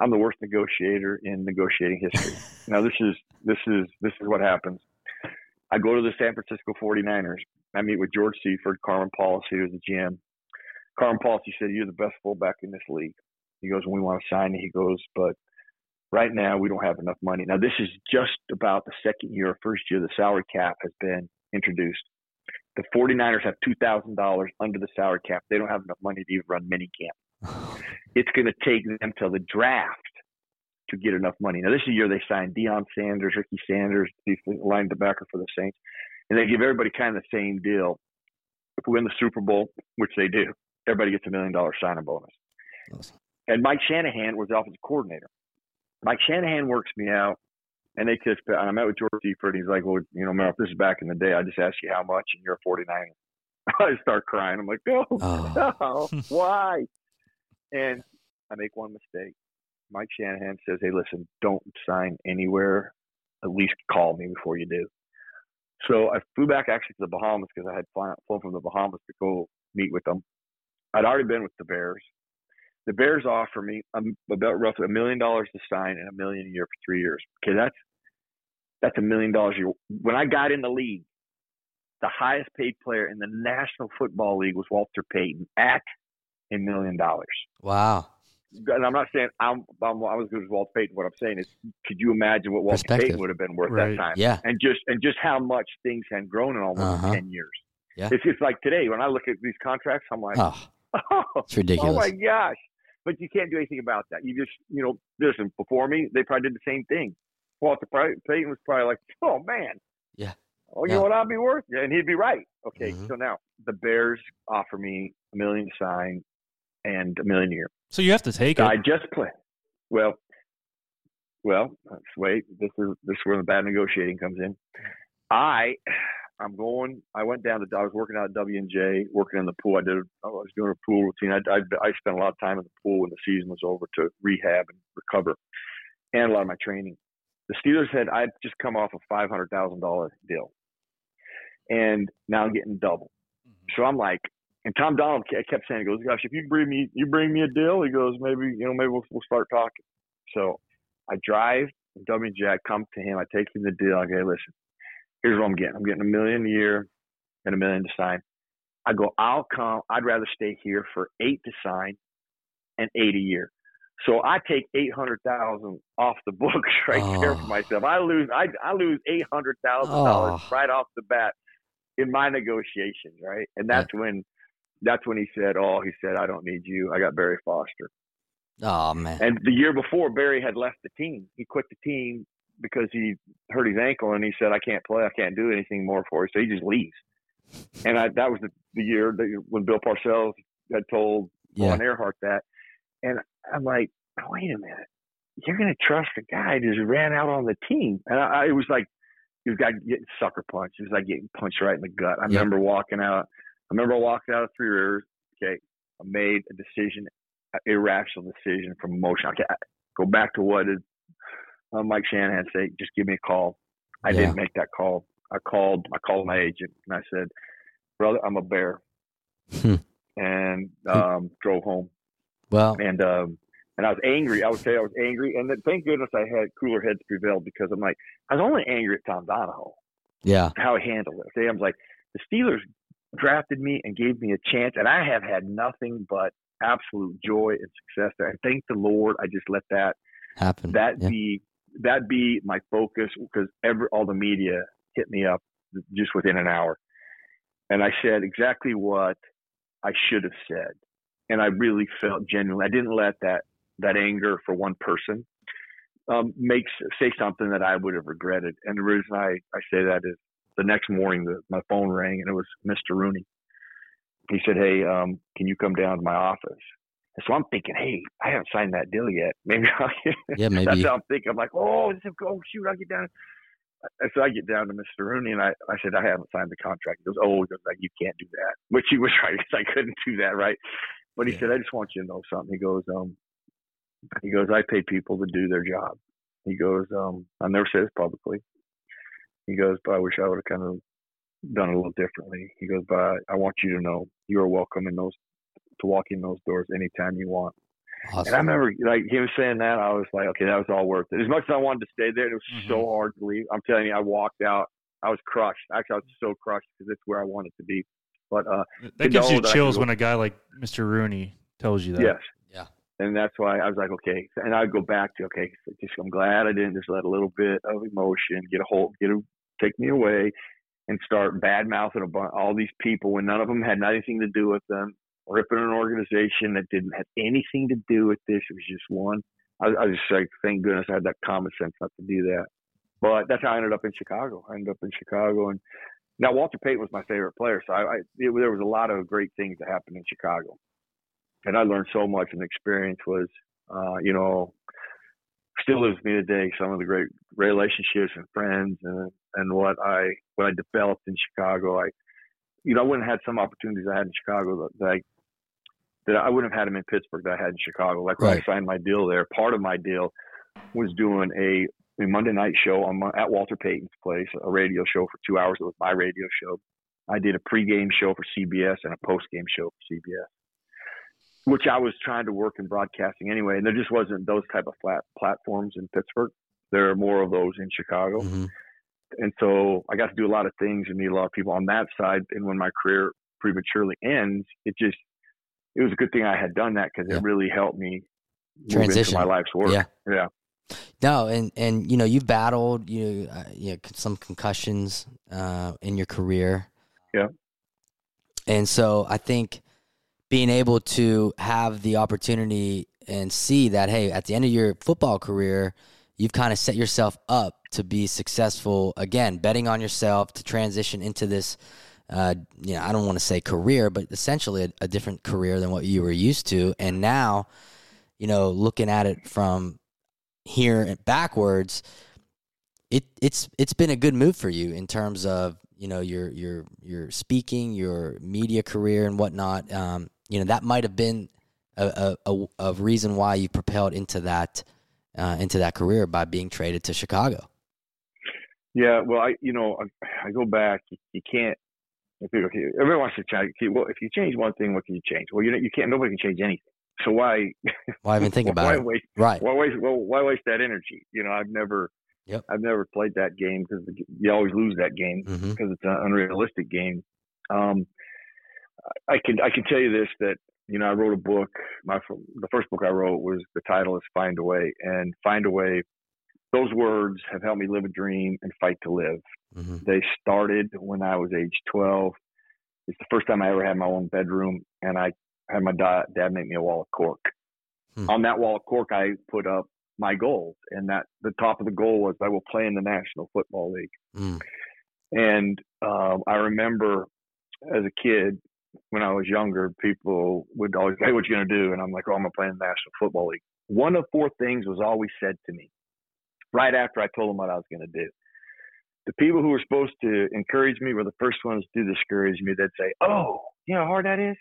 I'm the worst negotiator in negotiating history. now this is this is this is what happens. I go to the San Francisco 49ers. I meet with George Seifert, Carmen Policy, who's the GM. Carmen Policy said, "You're the best fullback in this league." He goes, "We want to sign you." He goes, "But right now we don't have enough money." Now this is just about the second year, first year the salary cap has been introduced. The 49ers have $2,000 under the salary cap. They don't have enough money to even run minicamp. It's going to take them till the draft to get enough money. Now, this is the year they signed Deion Sanders, Ricky Sanders, the linebacker for the Saints, and they give everybody kind of the same deal. If we win the Super Bowl, which they do, everybody gets a million dollar signing bonus. Awesome. And Mike Shanahan was the offensive coordinator. Mike Shanahan works me out and they just, and I met with George Seifert. He's like, well, you know, if this is back in the day, I just asked you how much, and you're a 49. I start crying. I'm like, no, oh. no, why? And I make one mistake. Mike Shanahan says, hey, listen, don't sign anywhere. At least call me before you do. So I flew back actually to the Bahamas because I had flown from the Bahamas to go meet with them. I'd already been with the Bears. The Bears offer me about roughly a million dollars to sign and a million a year for three years. Okay, that's that's a million dollars a year. When I got in the league, the highest paid player in the National Football League was Walter Payton at a million dollars. Wow. And I'm not saying I'm, I'm I was good as Walt Payton. What I'm saying is, could you imagine what Walt Payton would have been worth right. that time? Yeah. And just and just how much things had grown in almost uh-huh. ten years. Yeah. It's just like today when I look at these contracts, I'm like, oh, oh it's ridiculous. Oh my gosh! But you can't do anything about that. You just, you know, listen, before me, they probably did the same thing. Walter Payton was probably like, oh, man. Yeah. Oh, you yeah. know what I'll be worth? Yeah, and he'd be right. Okay, mm-hmm. so now the Bears offer me a million to sign and a million a year. So you have to take so it. I just play. Well, well, wait. This is this is where the bad negotiating comes in. I I'm going. I went down to. I was working out at W and J, working in the pool. I did. I was doing a pool routine. I, I I spent a lot of time in the pool when the season was over to rehab and recover, and a lot of my training. The Steelers had. I'd just come off a five hundred thousand dollar deal, and now I'm getting double. Mm-hmm. So I'm like, and Tom Donahoe kept saying, "He goes, gosh, if you bring me, you bring me a deal." He goes, maybe you know, maybe we'll, we'll start talking. So I drive W and J. I come to him. I take him the deal. I go, hey, listen here's what I'm getting. I'm getting a million a year and a million to sign. I go, I'll come. I'd rather stay here for eight to sign and eight a year. So I take eight hundred thousand off the books right oh. there for oh. myself. I lose. I I lose eight hundred thousand oh. dollars right off the bat in my negotiations, right? And that's when that's when he said, "Oh, he said I don't need you. I got Barry Foster." Oh man! And the year before, Barry had left the team. He quit the team because he hurt his ankle and he said, I can't play. I can't do anything more for you. So he just leaves. And I, that was the, the year that when Bill Parcells had told yeah. Erhardt that. And I'm like, wait a minute. You're going to trust a guy that just ran out on the team. And I, I it was like, he was guy getting sucker punched. It was like getting punched right in the gut. I remember walking out. I remember walking out of Three Rivers. Okay, I made a decision, an irrational decision from emotion. Okay, I go back to what is uh, Mike Shanahan say, just give me a call. I yeah. didn't make that call. I called. I called my agent and I said, brother, I'm a bear, hmm. and um, drove home. Well, and um, and I was angry. I would say I was angry, and then, thank goodness I had cooler heads prevail because I'm like I was only angry at Tom Donahoe. Yeah, how he handled it. See, I was like the Steelers drafted me and gave me a chance, and I have had nothing but absolute joy and success there. And thank the Lord, I just let that happen. That yeah. be that be my focus because every all the media hit me up just within an hour, and I said exactly what I should have said, and I really felt genuinely. I didn't let that that anger for one person um, makes say something that I would have regretted. And the reason I I say that is the next morning the, my phone rang and it was Mr. Rooney. He said, "Hey, um, can you come down to my office?" And so I'm thinking, hey, I haven't signed that deal yet. Maybe I'll yeah, maybe that's how I'm thinking. I'm like, oh, this is, oh shoot, I'll get down. And so I get down to Mr. Rooney and I, I said, I haven't signed the contract. He goes, oh, he goes, like, you can't do that, which he was right because I couldn't do that, right? But he yeah. said, I just want you to know something. He goes, um, he goes, I pay people to do their job. He goes, um, I never say this publicly. He goes, but I wish I would have kind of done it a little differently. He goes, but I want you to know you are welcome in those to walk in those doors anytime you want. Awesome. And I remember like he was saying that, I was like, okay, that was all worth it. As much as I wanted to stay there, it was Mhm. so hard to leave. I'm telling you, I walked out. I was crushed. Actually, I was so crushed because it's where I wanted to be. But uh, That gives you that chills when a guy like Mr. Rooney tells you that. yes, Yeah. and that's why I was like, okay. And I'd go back to okay, just I'm glad I didn't just let a little bit of emotion get a hold, get a take me away, and start bad mouthing all these people when none of them had anything to do with them, ripping an organization that didn't have anything to do with this. It was just one. I, I was just like, thank goodness I had that common sense not to do that. But that's how I ended up in Chicago. I ended up in Chicago, and now Walter Payton was my favorite player, so I, I it, there was a lot of great things that happened in Chicago, and I learned so much. And the experience was, uh, you know, still lives with me today. Some of the great relationships and friends, and and what I what I developed in Chicago. I, you know, I wouldn't have had some opportunities I had in Chicago that, that I that I wouldn't have had them in Pittsburgh that I had in Chicago. Like when Right. I signed my deal there, part of my deal was doing a, a Monday night show on my, at Walter Payton's place, a radio show for two hours. It was my radio show. I did a pregame show for CBS and a postgame show for CBS, which I was trying to work in broadcasting anyway. And there just wasn't those type of flat platforms in Pittsburgh. There are more of those in Chicago Mhm. and so I got to do a lot of things and meet a lot of people on that side. And when my career prematurely ends, it just it was a good thing I had done that because Yeah. it really helped me move Transition. into my life's work. Yeah. yeah, No, and and you know you've battled you uh, you know, some concussions uh, in your career. Yeah. And so I think being able to have the opportunity and see that hey, at the end of your football career, you've kind of set yourself up to be successful again, betting on yourself to transition into this uh, you know, I don't want to say career, but essentially a, a different career than what you were used to. And now, you know, looking at it from here backwards, it it's it's been a good move for you in terms of you know your your your speaking, your media career and whatnot. Um, you know that might have been a, a, a, reason why you propelled into that uh, into that career by being traded to Chicago. yeah. Well, I you know I, I go back. You, you can't. If you, okay, everyone wants to change. Well, if you change one thing, what can you change? Well, you know, you can't. Nobody can change anything. So why? Why even think about why it? waste? Right. Why waste? Well, why waste that energy? You know, I've never. Yep. I've never played that game because you always lose that game. because it's an unrealistic game. Um, I can I can tell you this that you know I wrote a book. My the first book I wrote was the title is Find a Way, and Find a Way. Those words have helped me live a dream and fight to live. hmm They started when I was age 12. It's the first time I ever had my own bedroom, and I had my da- dad make me a wall of cork. Hmm. On that wall of cork, I put up my goals, and that the top of the goal was I will play in the National Football League. Mm. And um, I remember as a kid, when I was younger, people would always say, "Hey, what you gonna do?" And I'm like, "Oh, I'm gonna play in the National Football League." One of four things was always said to me right after I told them what I was gonna do. The people who were supposed to encourage me were the first ones to discourage me. They'd say, "Oh, you know how hard that is?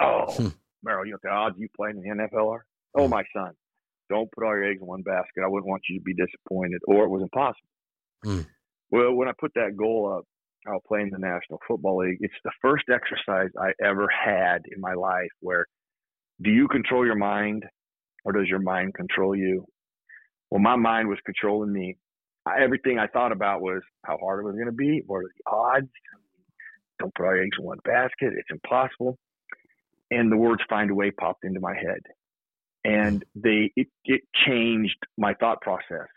Oh, Hmm. Merril, you know the odds you playing in the NFL are? Oh, Hmm. my son, don't put all your eggs in one basket. I wouldn't want you to be disappointed, or it was impossible." Hmm. Well, when I put that goal up, I'll play in the National Football League. It's the first exercise I ever had in my life where do you control your mind or does your mind control you? Well, my mind was controlling me. I, everything I thought about was how hard it was going to be. What are the odds? Don't put all your eggs in one basket. It's impossible. And the words find a way popped into my head. And they it, it changed my thought process.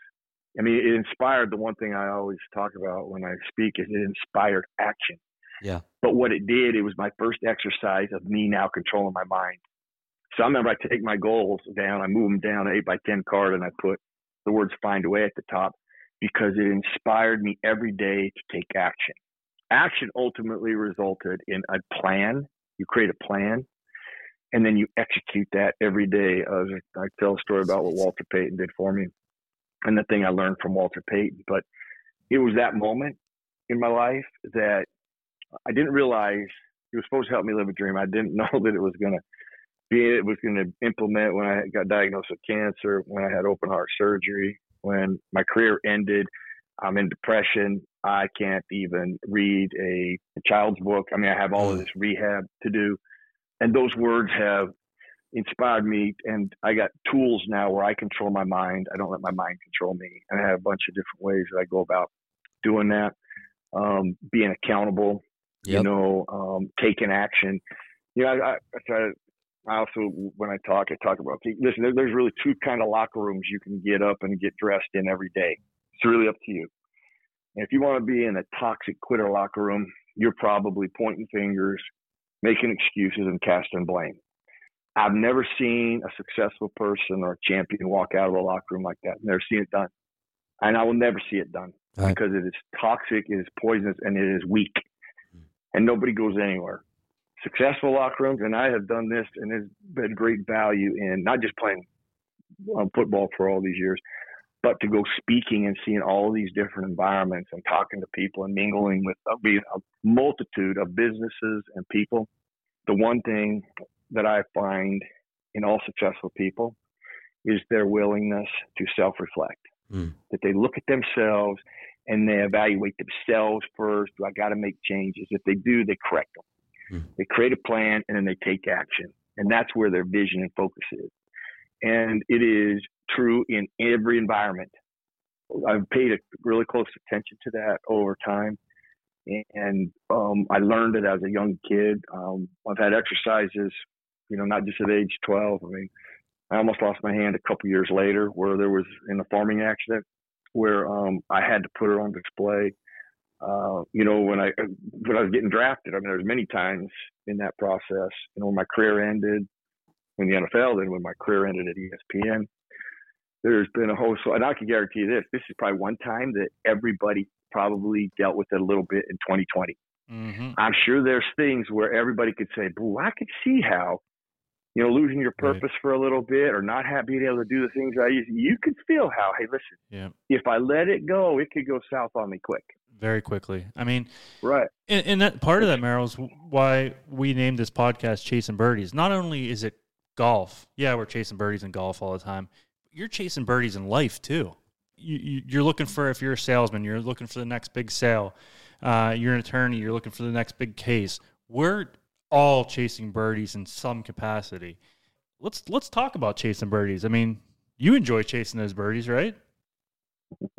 I mean, it inspired the one thing I always talk about when I speak is it inspired action. Yeah. But what it did, it was my first exercise of me now controlling my mind. So I remember I take my goals down, I move them down an eight by ten card, and I put the words "find a way" at the top because it inspired me every day to take action. Action ultimately resulted in a plan. You create a plan, and then you execute that every day. Uh, I tell a story about what Walter Payton did for me and the thing I learned from Walter Payton. But it was that moment in my life that I didn't realize it was supposed to help me live a dream. I didn't know that it was going to be, it was going to implement when I got diagnosed with cancer, when I had open heart surgery, when my career ended. I'm in depression. I can't even read a, a child's book. I mean, I have all of mm. this rehab to do, and those words have inspired me. And I got tools now where I control my mind. I don't let my mind control me, and I have a bunch of different ways that I go about doing that. Um, being accountable, Yep. you know, um, taking action. You know, I, I, I try. I also, when I talk, I talk about listen. There, there's really two kind of locker rooms you can get up and get dressed in every day. It's really up to you. And if you want to be in a toxic quitter locker room, you're probably pointing fingers, making excuses, and casting blame. I've never seen a successful person or a champion walk out of the locker room like that. Never seen it done, and I will never see it done Right. because it is toxic, it is poisonous, and it is weak, and nobody goes anywhere. Successful locker rooms, and I have done this, and there's been great value in not just playing um, football for all these years, but to go speaking and seeing all these different environments and talking to people and mingling with a, a multitude of businesses and people. The one thing that I find in all successful people is their willingness to self-reflect. Mm. That they look at themselves and they evaluate themselves first. Do I got to make changes? If they do, they correct them. Mm. They create a plan and then they take action, and that's where their vision and focus is. And it is true in every environment. I've paid a really close attention to that over time. And um, I learned it as a young kid. Um, I've had exercises, you know, not just at age 12. I mean, I almost lost my hand a couple years later where there was in a farming accident where um, I had to put it on display. Uh, you know, when I when I was getting drafted, I mean, there was many times in that process, you know, when my career ended in the NFL, then when my career ended at ESPN, there's been a host. And I can guarantee you this: this is probably one time that everybody probably dealt with it a little bit in 2020. Mm-hmm. I'm sure there's things where everybody could say, "Boo, I could see how." You know, losing your Right. purpose for a little bit, or not have, being able to do the things I used. You could feel how, hey, listen, Yeah, if I let it go, it could go south on me quick. very quickly. I mean, Right. and, and that part of that, Merril, is why we named this podcast "Chasing Birdies." Not only is it golf, yeah, we're chasing birdies in golf all the time. You're chasing birdies in life too. You, you, you're looking for if you're a salesman, you're looking for the next big sale. Uh, you're an attorney, you're looking for the next big case. We're all chasing birdies in some capacity. Let's let's talk about chasing birdies. I mean, you enjoy chasing those birdies, right?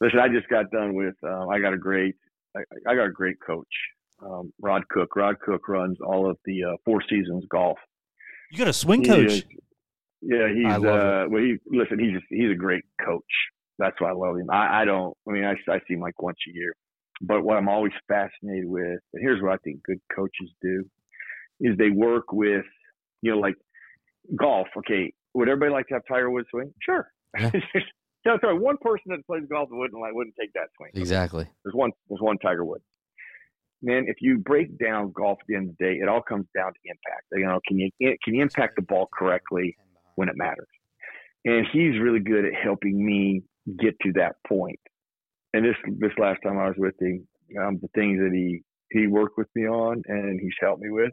Listen, I just got done with. Um, I got a great. I, I got a great coach, um, Rod Cook. Rod Cook runs all of the uh, Four Seasons golf. You got a swing He coach. is- yeah, he's. Uh, well, he listen. He's just, he's a great coach. That's why I love him. I, I don't. I mean, I, I see him like once a year. But what I'm always fascinated with, and here's what I think good coaches do, is they work with, you know, like golf. Okay, would everybody like to have Tiger Woods swing? Sure. Yeah. no, sorry, one person that plays golf wouldn't like wouldn't take that swing. Exactly. There's one. There's one Tiger Woods. Man, if you break down golf at the end of the day, it all comes down to impact. You know, can you can you impact the ball correctly when it matters? And he's really good at helping me get to that point. And this this last time I was with him, um, the things that he he worked with me on and he's helped me with.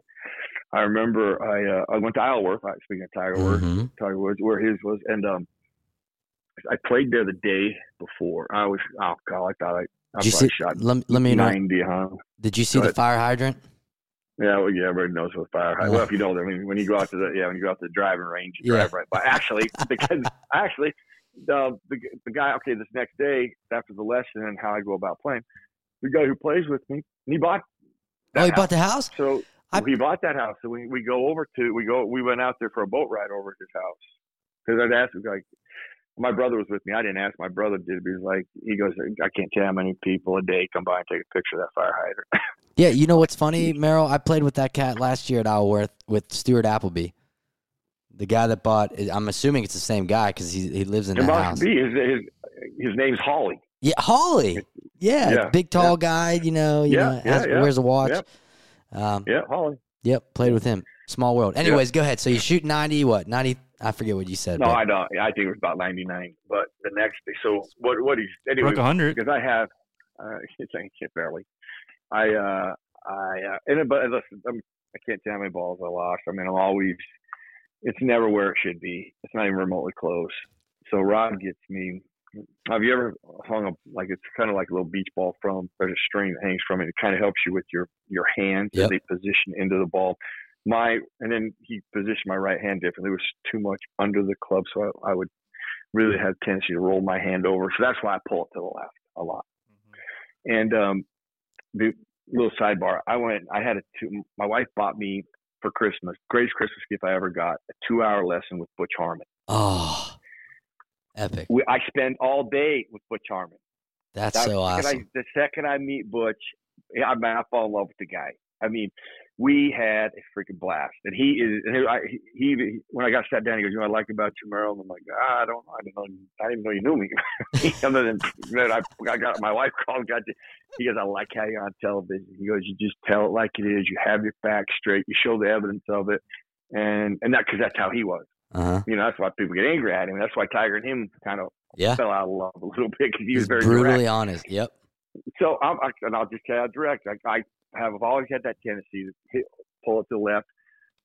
I remember I uh, I went to Isleworth. uh, Speaking of Tiger Woods, Mhm. Tiger Woods, where his was, and um, I played there the day before. I was oh god, I thought I I Did see? shot Let, let me know. ninety, huh? Did you see Go the fire hydrant? Yeah, well, yeah, everybody knows what fire. hydrant. Well, if you don't, I mean, when you go out to the yeah, when you go out to the driving range, you Yeah. drive right by. Actually, because actually, the, the the guy. Okay, this next day after the lesson and how I go about playing, the guy who plays with me, he bought. Oh, he that bought the house. house. So I- he bought that house. So we we go over to we go we went out there for a boat ride over to his house because I'd asked him like. My brother was with me. I didn't ask. My brother did. He was like, he goes, I can't tell how many people a day come by and take a picture of that fire hydrant. Yeah, you know what's funny, Merril? I played with that cat last year at Isleworth with Stuart Appleby, the guy that bought. I'm assuming it's the same guy because he he lives in It that must house. be. His, his his name's Holly. Yeah, Holly. Yeah, Yeah, big tall guy. You know, you Yeah, know, yeah, has- yeah. wears a watch. Yep. Um, Yeah, Holly. Yep, played with him. Small world. Anyways, go ahead. So you shoot 90, what? 90, I forget what you said. No, but- I don't. I think it was about ninety nine. But the next so what? What he's anyway Broke 100. because I have uh, it's ain't shit barely. I uh I uh, and it- but listen, I'm, I can't tell how many balls I lost. I mean, I'm always. It's never where it should be. It's not even remotely close. So Rod gets me have you ever hung up like it's kind of like a little beach ball from there's a string that hangs from it. It kind of helps you with your your hands Yep. as they position into the ball. My and then he positioned my right hand differently. It was too much under the club, so I, I would really have tendency to roll my hand over. So that's why I pull it to the left a lot. And um, the little sidebar, I went. I had a two. My wife bought me for Christmas, greatest Christmas gift I ever got, a two-hour lesson with Butch Harmon. Oh, epic. We, I spend all day with Butch Harmon. That's That- so awesome. I, the second I meet Butch, I, I, I fall in love with the guy. I mean, we had a freaking blast, and he is. And he, I, he, he when I got sat down, he goes, "You know what I like about you, Merril?" I'm like, ah, "I don't, know, I didn't know, I didn't know you knew me." Other than that, I, I got my wife called. Got you. He goes, "I like how you're on television." He goes, "You just tell it like it is. You have your facts straight. You show the evidence of it." And and that because that's how he was. Uh huh. You know, that's why people get angry at him. That's why Tiger and him kind of Yeah. fell out of love a little bit because he was very brutally direct honest. Yep. So I'm, I, and I'll just tell you direct. I, I have I've always had that tendency to hit, pull it to the left,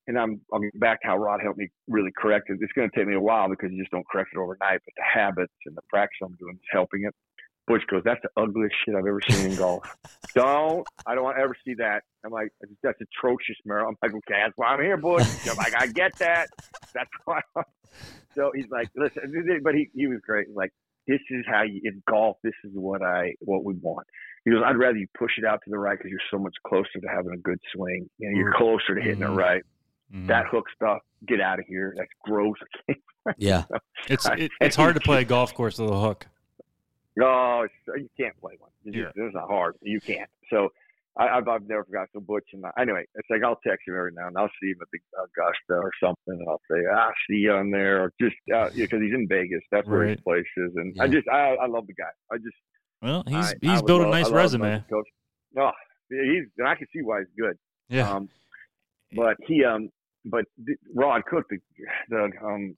and I'm I'll get back to how Rod helped me really correct it. It's going to take me a while because you just don't correct it overnight, but the habits and the practice I'm doing is helping it. Butch goes, "That's the ugliest shit I've ever seen in golf. don't I don't want to ever see that." I'm like, "That's atrocious, Merril." I'm like, "Okay, that's why I'm here, Butch." I'm like, "I get that. That's why." I'm... So he's like, "Listen," but he he was great. He's like, "This is how you in golf. This is what I what we want." He goes, I'd rather you push it out to the right because you're so much closer to having a good swing. You know, you're closer to hitting Mhm. it right. Mhm. That hook stuff, get out of here. That's gross. Yeah. it's it, it's hard to play a golf course with a hook. oh, you can't play one. It's, Yeah. it's not hard. You can't. So I, I've, I've never forgot. So Butch and I, anyway, it's like I'll text him every now and. I'll see him at the Augusta or something, and I'll say, "I see you on there," or just because he's in Vegas. That's where his Right. place is, and I just I, I love the guy. I just Well, he's I- I he's would built a love- I nice resume. Coach. No, he's and I can see why he's good. Yeah. Um, but he, um, but Rod Cook, the, the um,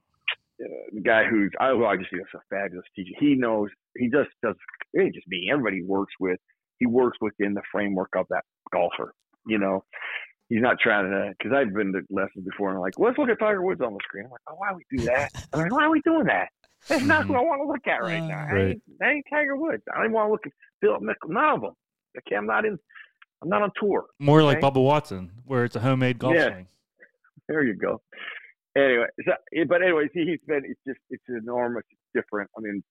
uh, the guy who's I, who I just think is a fabulous teacher. He knows. He just does. It ain't just me. Everybody he works with. He works within the framework of that golfer. You know, he's not trying to. Because I've been to lessons before, and I'm like, let's look at Tiger Woods on the screen. I'm like, oh, why do we do that? I'm like, why are we doing that? That's not who mm-hmm. I want to look at right uh, now. I Right. ain't, I ain't Tiger Woods. I don't even want to look at Philip Mickelson. None of them. Okay, I'm not in. I'm not on tour. More like okay. Bubba Watson, where it's a homemade golf Yeah. swing. There you go. Anyway, so, but anyways, he, he's been. It's just it's enormous. It's different. I mean,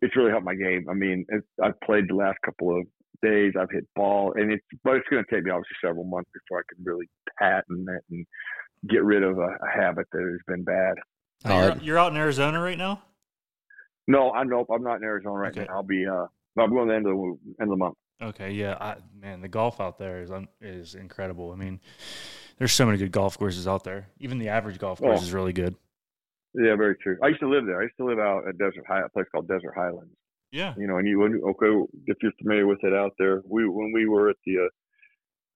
it's really helped my game. I mean, it's, I've played the last couple of days. I've hit ball, and it's but it's going to take me obviously several months before I can really patent it and get rid of a, a habit that has been bad. Now, Oh, you're, you're out in Arizona right now. No, I nope. I'm not in Arizona right Okay. now. I'll be. uh I'm going to the end of the end of the month. Okay, yeah, I, man, the golf out there is un, is incredible. I mean, there's so many good golf courses out there. Even the average golf course Oh. is really good. Yeah, very true. I used to live there. I used to live out at Desert High, a place called Desert Highlands. Yeah, you know, and you when okay, if you're familiar with it out there, we when we were at the, uh,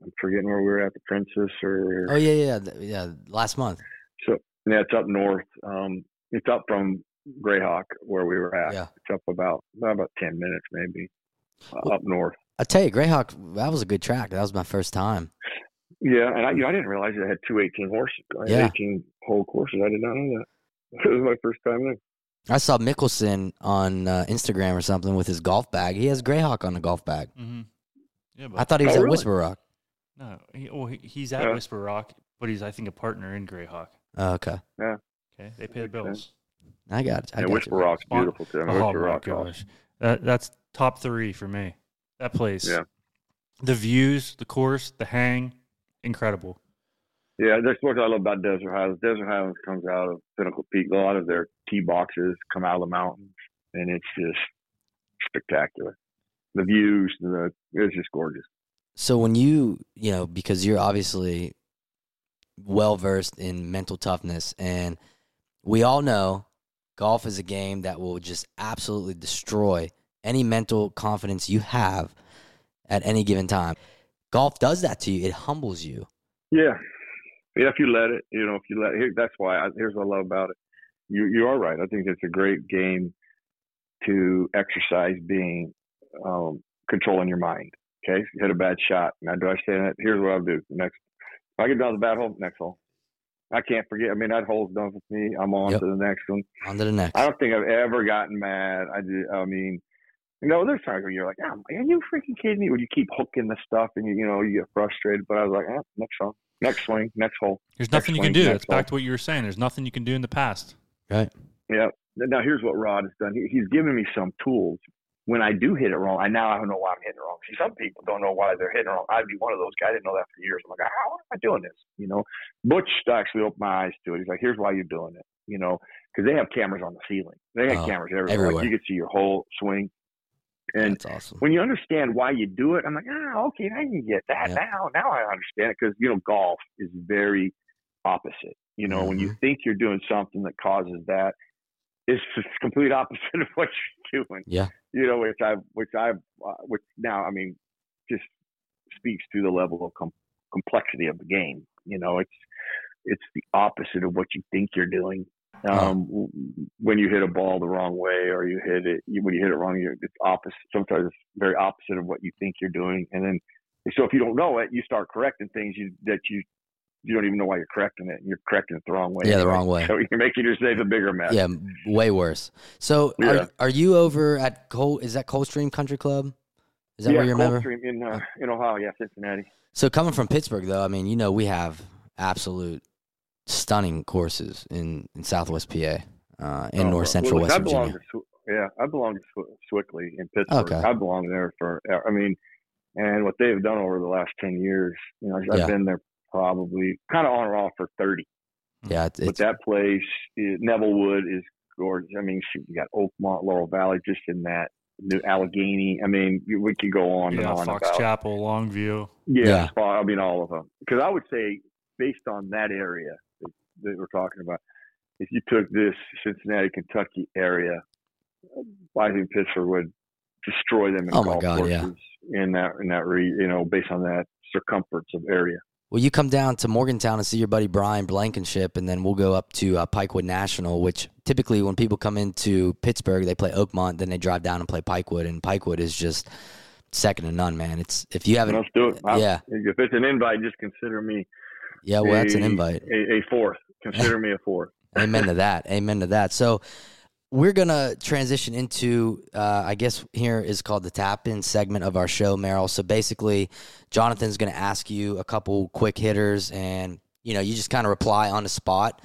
I'm forgetting where we were at the Princess or Oh yeah, yeah, th- yeah. Last month. so yeah, it's up north. Um, it's up from Greyhawk where we were at. Yeah. It's up about about ten minutes maybe uh, Well- up north. I tell you, Greyhawk. That was a good track. That was my first time. Yeah, and I you know, I didn't realize it had two 18 horses, Yeah. 18 whole courses. I did not know that. It was my first time there. I saw Mickelson on uh, Instagram or something with his golf bag. He has Greyhawk on the golf bag. hmm yeah, but I thought he was Oh, at really? Whisper Rock. no, he, well, he, he's at Yeah. Whisper Rock, but he's I think a partner in Greyhawk. Oh, okay, Yeah. Okay, they pay the Makes bills. I got it. I Yeah, got Whisper you. Rock's Spon- beautiful too. I mean, Oh Whisper my Rock's gosh, that that's top three for me. That place, Yeah. the views, the course, the hang, incredible. Yeah, that's what I love about Desert Highlands. Desert Highlands comes out of Pinnacle Peak. A lot of their tee boxes come out of the mountains, and it's just spectacular. The views, the it's just gorgeous. So when you, you know, because you're obviously well versed in mental toughness, and we all know golf is a game that will just absolutely destroy any mental confidence you have at any given time. Golf does that to you. It humbles you. Yeah. If you let it, you know, if you let here, that's why. I, here's what I love about it. You you are right. I think it's a great game to exercise being um, controlling your mind. Okay, you hit a bad shot. Now, do I stand that? Here's what I'll do. Next, if I get down the bad hole, next hole. I can't forget. I mean, that hole's done with me. I'm on Yep. to the next one. On to the next. I don't think I've ever gotten mad. I do. I mean, you know, there's times where you're like, oh, are you freaking kidding me? When you keep hooking the stuff and you, you know, you get frustrated. But I was like, eh, next song, next swing, next hole. There's nothing you can do. next That's back ball. to what you were saying. There's nothing you can do in the past. Right. Yeah. Now here's what Rod has done. He, he's given me some tools. When I do hit it wrong, I now I don't know why I'm hitting it wrong. See, some people don't know why they're hitting it wrong. I'd be one of those guys. I didn't know that for years. I'm like, ah, how am I doing this? You know, Butch actually opened my eyes to it. He's like, here's why you're doing it. You know, because they have cameras on the ceiling. They have Oh, cameras everywhere. everywhere. Like, you can see your whole swing. And That's awesome. when you understand why you do it, I'm like, ah, okay, I can get that. Yeah. Now, now I understand it because you know golf is very opposite. You know, when you Mm-hmm. think you're doing something that causes that, it's the complete opposite of what you're doing. Yeah. You know, which I, which I, uh, which now, I mean, just speaks to the level of com- complexity of the game. You know, it's it's the opposite of what you think you're doing. Um, when you hit a ball the wrong way, or you hit it, you, when you hit it wrong, you're, it's opposite. Sometimes it's very opposite of what you think you're doing, and then so if you don't know it, you start correcting things you, that you you don't even know why you're correcting it. You're correcting it the wrong way. Yeah, the wrong way. So you're making yourself a bigger mess. Yeah, way worse. So Yeah. are, are you over at Cold? Is that Coldstream Country Club? Is that yeah, where you're a member? Coldstream in uh, in Ohio, yeah, Cincinnati. So coming from Pittsburgh, though, I mean, you know, we have absolute stunning courses in, in Southwest PA, uh, in Oh, North Central well, West I Virginia. to yeah, I belong to Sw- Sewickley in Pittsburgh. Okay. I belong there for. I mean, and what they've done over the last ten years, you know, I've Yeah. been there probably kind of on and off for thirty. Yeah, it's, But it's that place, is, Nevillewood, is gorgeous. I mean, shoot, you got Oakmont, Laurel Valley, just in that New Allegheny. I mean, we could go on Yeah, and on Fox about. Chapel, Longview. Yeah, Yeah. Spa- I mean all of them. Because I would say, based on that area that, we're talking about, if you took this Cincinnati, Kentucky area, I think Pittsburgh would destroy them in Oh my golf God, yeah. in that in that re, you know based on that circumference of area. well, you come down to Morgantown and see your buddy Brian Blankenship, and then we'll go up to uh, Pikewood National, which typically when people come into Pittsburgh, they play Oakmont, then they drive down and play Pikewood, and Pikewood is just second to none, man. It's if you haven't, Let's do it. Yeah, If it's an invite, just consider me yeah, well, that's an invite. A, a fourth. Consider me a four. Amen to that. Amen to that. So we're gonna transition into, uh, I guess here is called the tap in segment of our show, Merril. So basically, Jonathan's gonna ask you a couple quick hitters, and you know, you just kind of reply on the spot,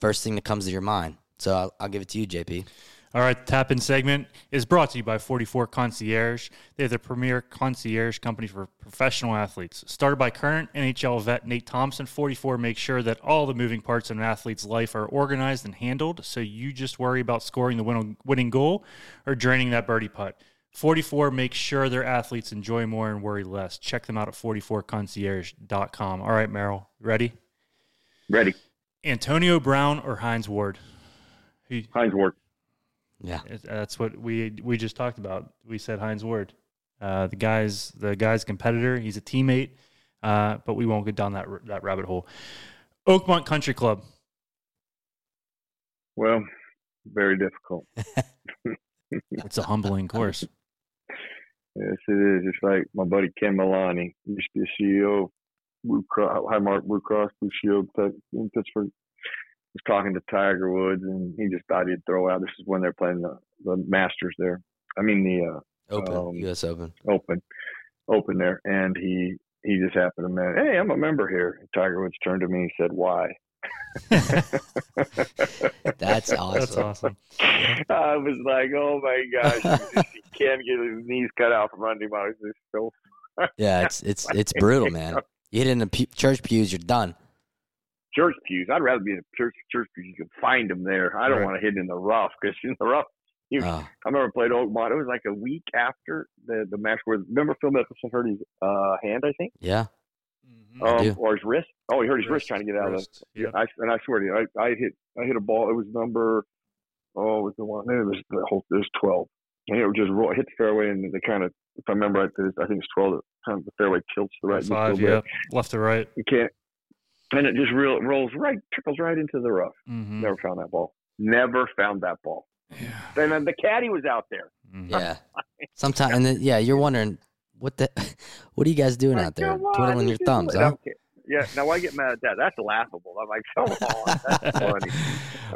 first thing that comes to your mind. So I'll, I'll give it to you, JP. All right, the tap in segment is brought to you by 44 Concierge. They're the premier concierge company for professional athletes. Started by current NHL vet Nate Thompson, 44 makes sure that all the moving parts in an athlete's life are organized and handled, so you just worry about scoring the win- winning goal or draining that birdie putt. 44 makes sure their athletes enjoy more and worry less. Check them out at 44concierge.com. All right, Merril, ready? Ready. Antonio Brown or Hines Ward? Hines Ward. Yeah, it- That's what we we just talked about. We said Hines Ward. Uh, the guy's the guy's competitor. He's a teammate, uh, but we won't get down that that rabbit hole. Oakmont Country Club. Well, very difficult. It's a humbling course. Yes, it is. It's like my buddy Ken Milani used to be the CEO of Blue Cross, Highmark Blue Cross Blue Shield Tech in Pittsburgh. Was talking to Tiger Woods, and he just thought he'd throw out. This is when they're playing the, the Masters there. I mean the uh, open Um, U.S. Open. Open, Open there, and he he just happened to mention, "Hey, I'm a member here." And Tiger Woods turned to me and said, "Why?" That's awesome. That's awesome. I was like, "Oh my gosh, he, he can't get his knees cut out from under him." I was just so Yeah, it's it's it's brutal, man. You hit in the pu- church pews, you're done. Church pews. I'd rather be in a church church pews. You can find them there. I don't Right. want to hit in the rough because in the rough. You, Oh, I remember I played Oakmont. It was like a week after the the match where remember Phil Mickelson hurt his uh, hand, I think, yeah, I um, or his wrist. Oh, he hurt his wrist, Wrist, trying to get out of wrist, the. yeah. I, and I swear to you, I, I hit I hit a ball. It was number. Oh, it was the one. It was the whole. It was twelve. And it was just roll, hit the fairway, and they kind of, if I remember right, I think it's twelve. Kind of the fairway tilts the right. Five, yeah, left to right. You can't. And it just real rolls right, trickles right into the rough. Mm-hmm. Never found that ball. Never found that ball. Yeah. And then the caddy was out there. Mhm. Yeah. Sometimes, and then yeah, you're wondering what the what are you guys doing out there, twiddling your thumbs, just- huh? okay. Yeah. Now why get mad at that? That's laughable. I'm like, come on, that's funny.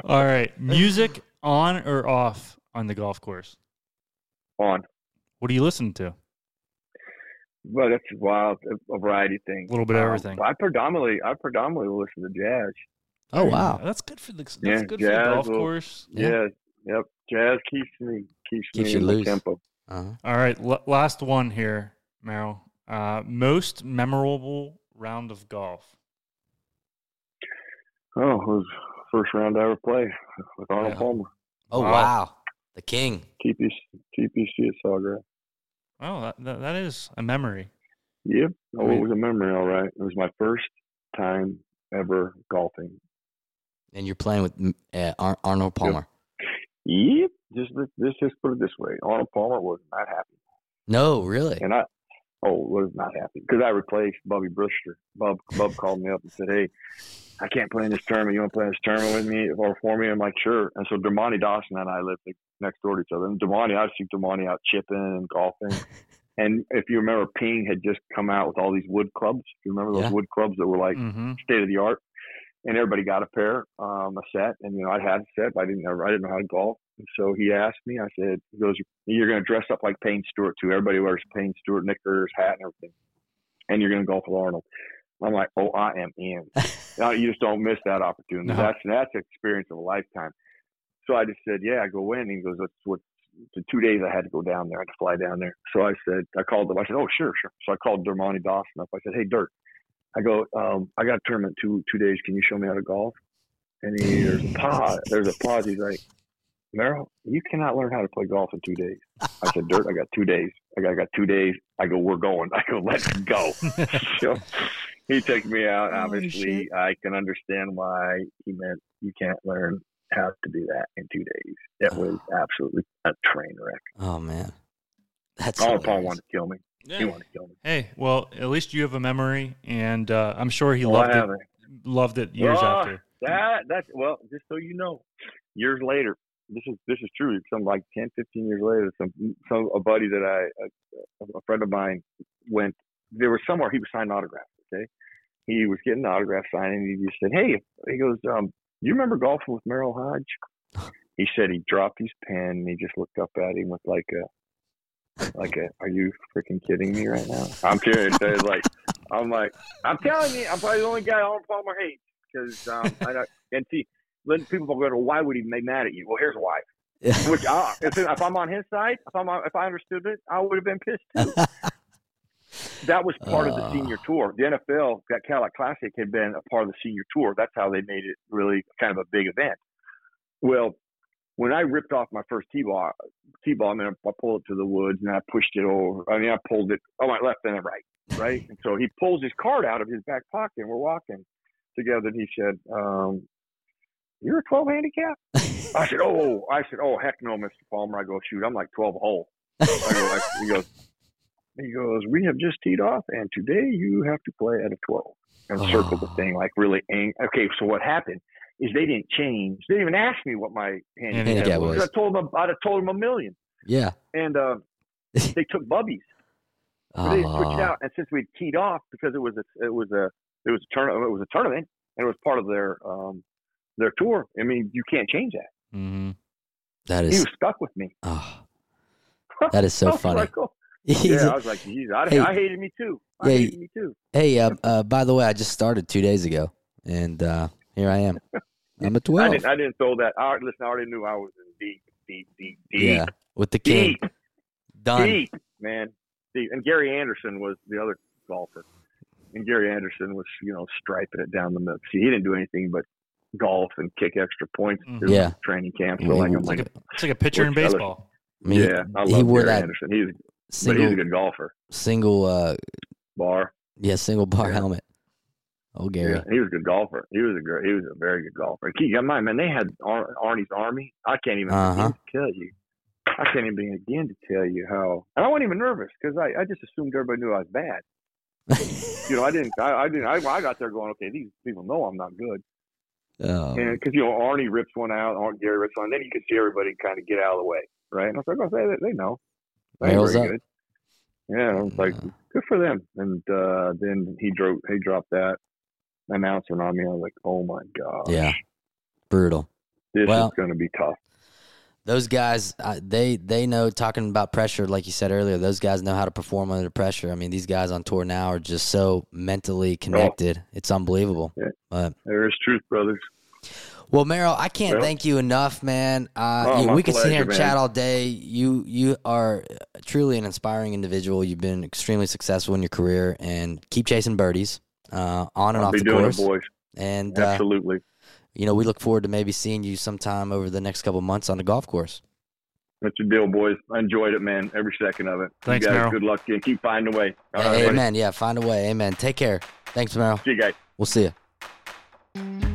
All right, music on or off on the golf course? On. What do you listen to? Well, that's wild. A variety of things. A little bit of Um, everything. I predominantly, I predominantly listen to jazz. Oh wow. that's good for the that's Yeah, good for the jazz golf will- course. Yeah. Yeah. Yep. Jazz keeps me keeps, Keeps me you in the loose. tempo. Uh-huh. All right, l- last one here, Merril. Uh, most memorable round of golf. Oh, it was first round I ever played with Arnold Yeah. Palmer. Oh Wow. wow. The king. TPC, TPC at Sawgrass. Oh, that, that, that is a memory. Yep. Oh, Right. it was a memory, all right. It was my first time ever golfing. And you're playing with mm, uh, Arnold Palmer. Yep. Just let's just put it this way: Arnold Palmer was not happy, No, really. and I oh was not happy because I replaced Bubby Brister. Bub Bub called me up and said, "Hey, I can't play in this tournament. You want to play in this tournament with me or for me?" I'm like, "Sure." And so Dermontti Dawson and I lived next door to each other. And Dermontti, I see Dermontti out chipping and golfing. and if you remember, Ping had just come out with all these wood clubs. Do you remember those Yeah. wood clubs that were like Mm-hmm. state of the art, and everybody got a pair, um, a set, and you know I had a set, but I didn't know I didn't know how to golf. And so he asked me. I said, "He goes, you're going to dress up like Payne Stewart too. Everybody wears Payne Stewart knickers, hat, and everything, and you're going to golf with Arnold." I'm like, "Oh, I am in." Now, you just don't miss that opportunity. No. That's that's an experience of a lifetime. So I just said, "Yeah, I go in." And he goes, "That's what." The two days I had to go down there, I had to fly down there. So I said, I called them. I said, "Oh, sure, sure." So I called Dermontti Dawson up. I said, "Hey, Dirt, I go, um, I got a tournament two two days. Can you show me how to golf? And he, there's a pause. There's a pause. He's like, Merril, you cannot learn how to play golf in two days. I said, Dirt, I got two days. I got, I got two days. I go, we're going. I go, let's go. so he took me out. Holy Obviously, I can understand why he meant you can't learn how to do that in two days. It was absolutely a train wreck. Oh man. That's All Paul wanted to kill me. He wanted to kill me. Hey, well, at least you have a memory, and uh, I'm sure he Well, I loved it. Loved it years Well, after. That that's well, just so you know, years later, this is this is true. Some like 10, 15 years later, some some a buddy that I a, a friend of mine went. There was somewhere he was signing autographs. Okay, he was getting an autograph signed, and he just said, "Hey," he goes, um, "You remember golfing with Merril Hoge?" He said he dropped his pen and he just looked up at him with like a like a Are you freaking kidding me right now? I'm serious. It's like I'm like I'm telling you, I'm probably the only guy on Palmer hates because um, I don't, and see, then people go, to, why would he be mad at you? Well, here's why. Which I, if, if I'm on his side, if I'm on, if I understood it, I would have been pissed too. that was part of the Uh. senior tour. The NFL, that Cadillac Classic, had been a part of the senior tour. That's how they made it really kind of a big event. Well, when I ripped off my first T-ball, T-ball, I mean, I pulled it to the woods and I pushed it over. I mean, I pulled it on my left and the right, right. and so he pulls his card out of his back pocket, and we're walking together. And he said, um, "You're a 12 handicap." I said, "Oh, I said, oh, heck no, Mr. Palmer." I go, "Shoot, I'm like 12 hole." I go, I, he goes, he goes, "We have just teed off, and today you have to play at a 12." And circle the Oh. thing like really ang- Okay, so what happened is they didn't change. They didn't even ask me what my handicap, Handicap was. was. I told them. I'd have told them a million, yeah. and uh, they took Bubby's. But they didn't switch it Oh, out, and since we teed off because it was a, it was a it was a tournament it was a tournament and it was part of their um their tour. I mean, you can't change that. hmm that He was stuck with me. oh, that is so funny. like, oh. He's yeah, a- I was like, geez, I, Hey. I hated me too. I Yeah, hated me too. hey, uh, uh, by the way, I just started two days ago, and uh, here I am. I'm a twelve. didn't I didn't throw that. I, listen, I already knew I was in deep, deep, deep, deep, Yeah, with the king. deep, Done. deep, man. Deep. And Gary Anderson was the other golfer. And Gary Anderson was, you know, striping it down the middle. See, he didn't do anything but golf and kick extra points Mhm. through Yeah. training camp. I So like, I'm It's like, like a it's like a pitcher in baseball. I mean, yeah, I he, love he wore Gary that Anderson. He's, but he's single, a good golfer. single, uh, Bar. yeah, single bar Yeah. helmet. Oh, Gary. Yeah, he was a good golfer. He was a great, he was a very good golfer. Keep in mind, man, they had Ar- Arnie's Army. I can't even Uh-huh. begin to tell you. I can't even begin to tell you how. And I wasn't even nervous because I, I just assumed everybody knew I was bad. You know, I didn't. I, I didn't. I, I got there going, okay, these people know I'm not good. oh, And because you know, Arnie rips one out, Arnie Gary rips one, and then you can see everybody kind of get out of the way, right? And I was like, oh, they, they know. Very up. good. Yeah, I was like, good for them. And uh, then he drove. He dropped that. announcing on me. I was like, oh my god, Yeah, brutal. this Well- is going to be tough. Those guys, uh, they they know talking about pressure, like you said earlier. Those guys know how to perform under pressure. I mean, these guys on tour now are just so mentally connected. It's unbelievable. Yeah. But There is truth, brothers. Well, Merril, I can't Well- thank you enough, man. Uh, Oh, you- my we could sit here pleasure, and chat all day. You you are truly an inspiring individual. You've been extremely successful in your career, and keep chasing birdies uh, on and I'll off be the doing course. it, boys. And uh, Absolutely. you know, we look forward to maybe seeing you sometime over the next couple months on the golf course. That's your deal, boys. I enjoyed it, man. Every second of it. Thanks, you guys, Merril. good luck and keep finding a way. All Hey, right, buddy. amen. Yeah, find a way. Amen. Take care. Thanks, Merril. See you guys. We'll see you.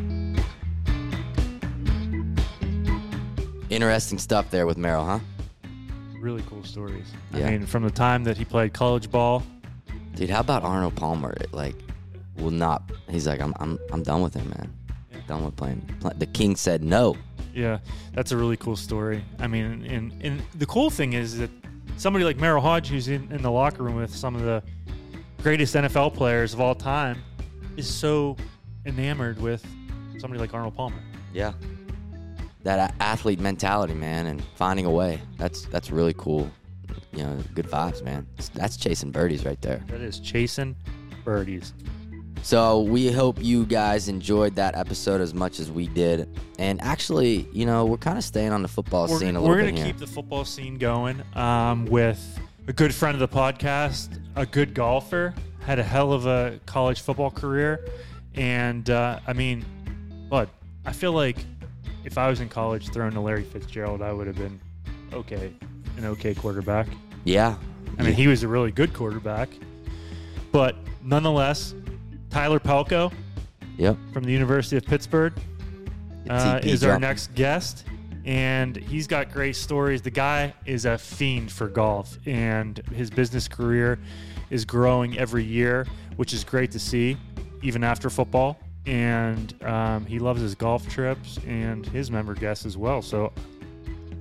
Interesting stuff there with Merril, huh? Really cool stories. Yeah. I mean, from the time that he played college ball, Dude, how about Arnold Palmer? It, like, will not. He's like, I'm, I'm, I'm done with him, man. Done with playing. The King said no. yeah, that's a really cool story. I mean, and and the cool thing is that somebody like Merril Hoge, who's in, in the locker room with some of the greatest NFL players of all time, is so enamored with somebody like Arnold Palmer. Yeah. That athlete mentality, man, and finding a way. That's that's really cool. You know, good vibes, man. That's chasing birdies right there. That is chasing birdies. So we hope you guys enjoyed that episode as much as we did. And actually, you know, we're kind of staying on the football we're, scene a little bit. we're gonna keep the football scene going um, with a good friend of the podcast, a good golfer, had a hell of a college football career, and uh, I mean, but I feel like if I was in college throwing to Larry Fitzgerald, I would have been okay, an okay quarterback. yeah. I mean, he was a really good quarterback, but nonetheless, Tyler Palko Yep. from the University of Pittsburgh uh, is our next guest, and he's got great stories. The guy is a fiend for golf, and his business career is growing every year, which is great to see, even after football. And um, he loves his golf trips and his member guests as well. So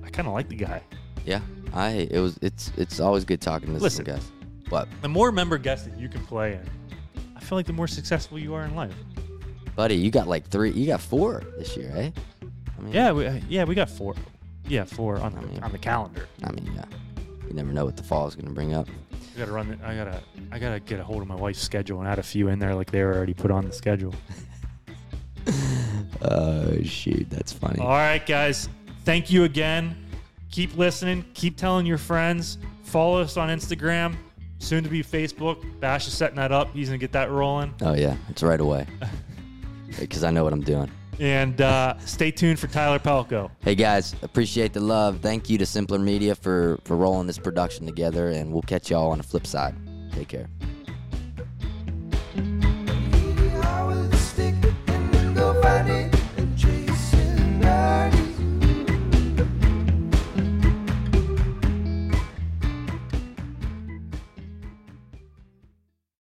I kind of like the guy. Yeah. I it was it's it's always good talking to Listen. some guys. But The more member guests that you can play in, I feel like the more successful you are in life. buddy, you got like three you got four this year, eh? I mean Yeah, we, yeah, we got four. Yeah, four on I the, mean- on the calendar. I mean, yeah. You never know what the fall is gonna bring up. I gotta run. The, I gotta. I gotta get a hold of my wife's schedule and add a few in there, like they were already put on the schedule. Oh shoot, that's funny. All right, guys. Thank you again. Keep listening. Keep telling your friends. Follow us on Instagram. Soon to be Facebook. Bash is setting that up. He's gonna get that rolling. Oh yeah, it's right away. Because I know what I'm doing. And uh, stay tuned for Tyler Palko. Hey guys, appreciate the love. Thank you to Simpler Media for for rolling this production together, and we'll catch y'all on the flip side. Take care.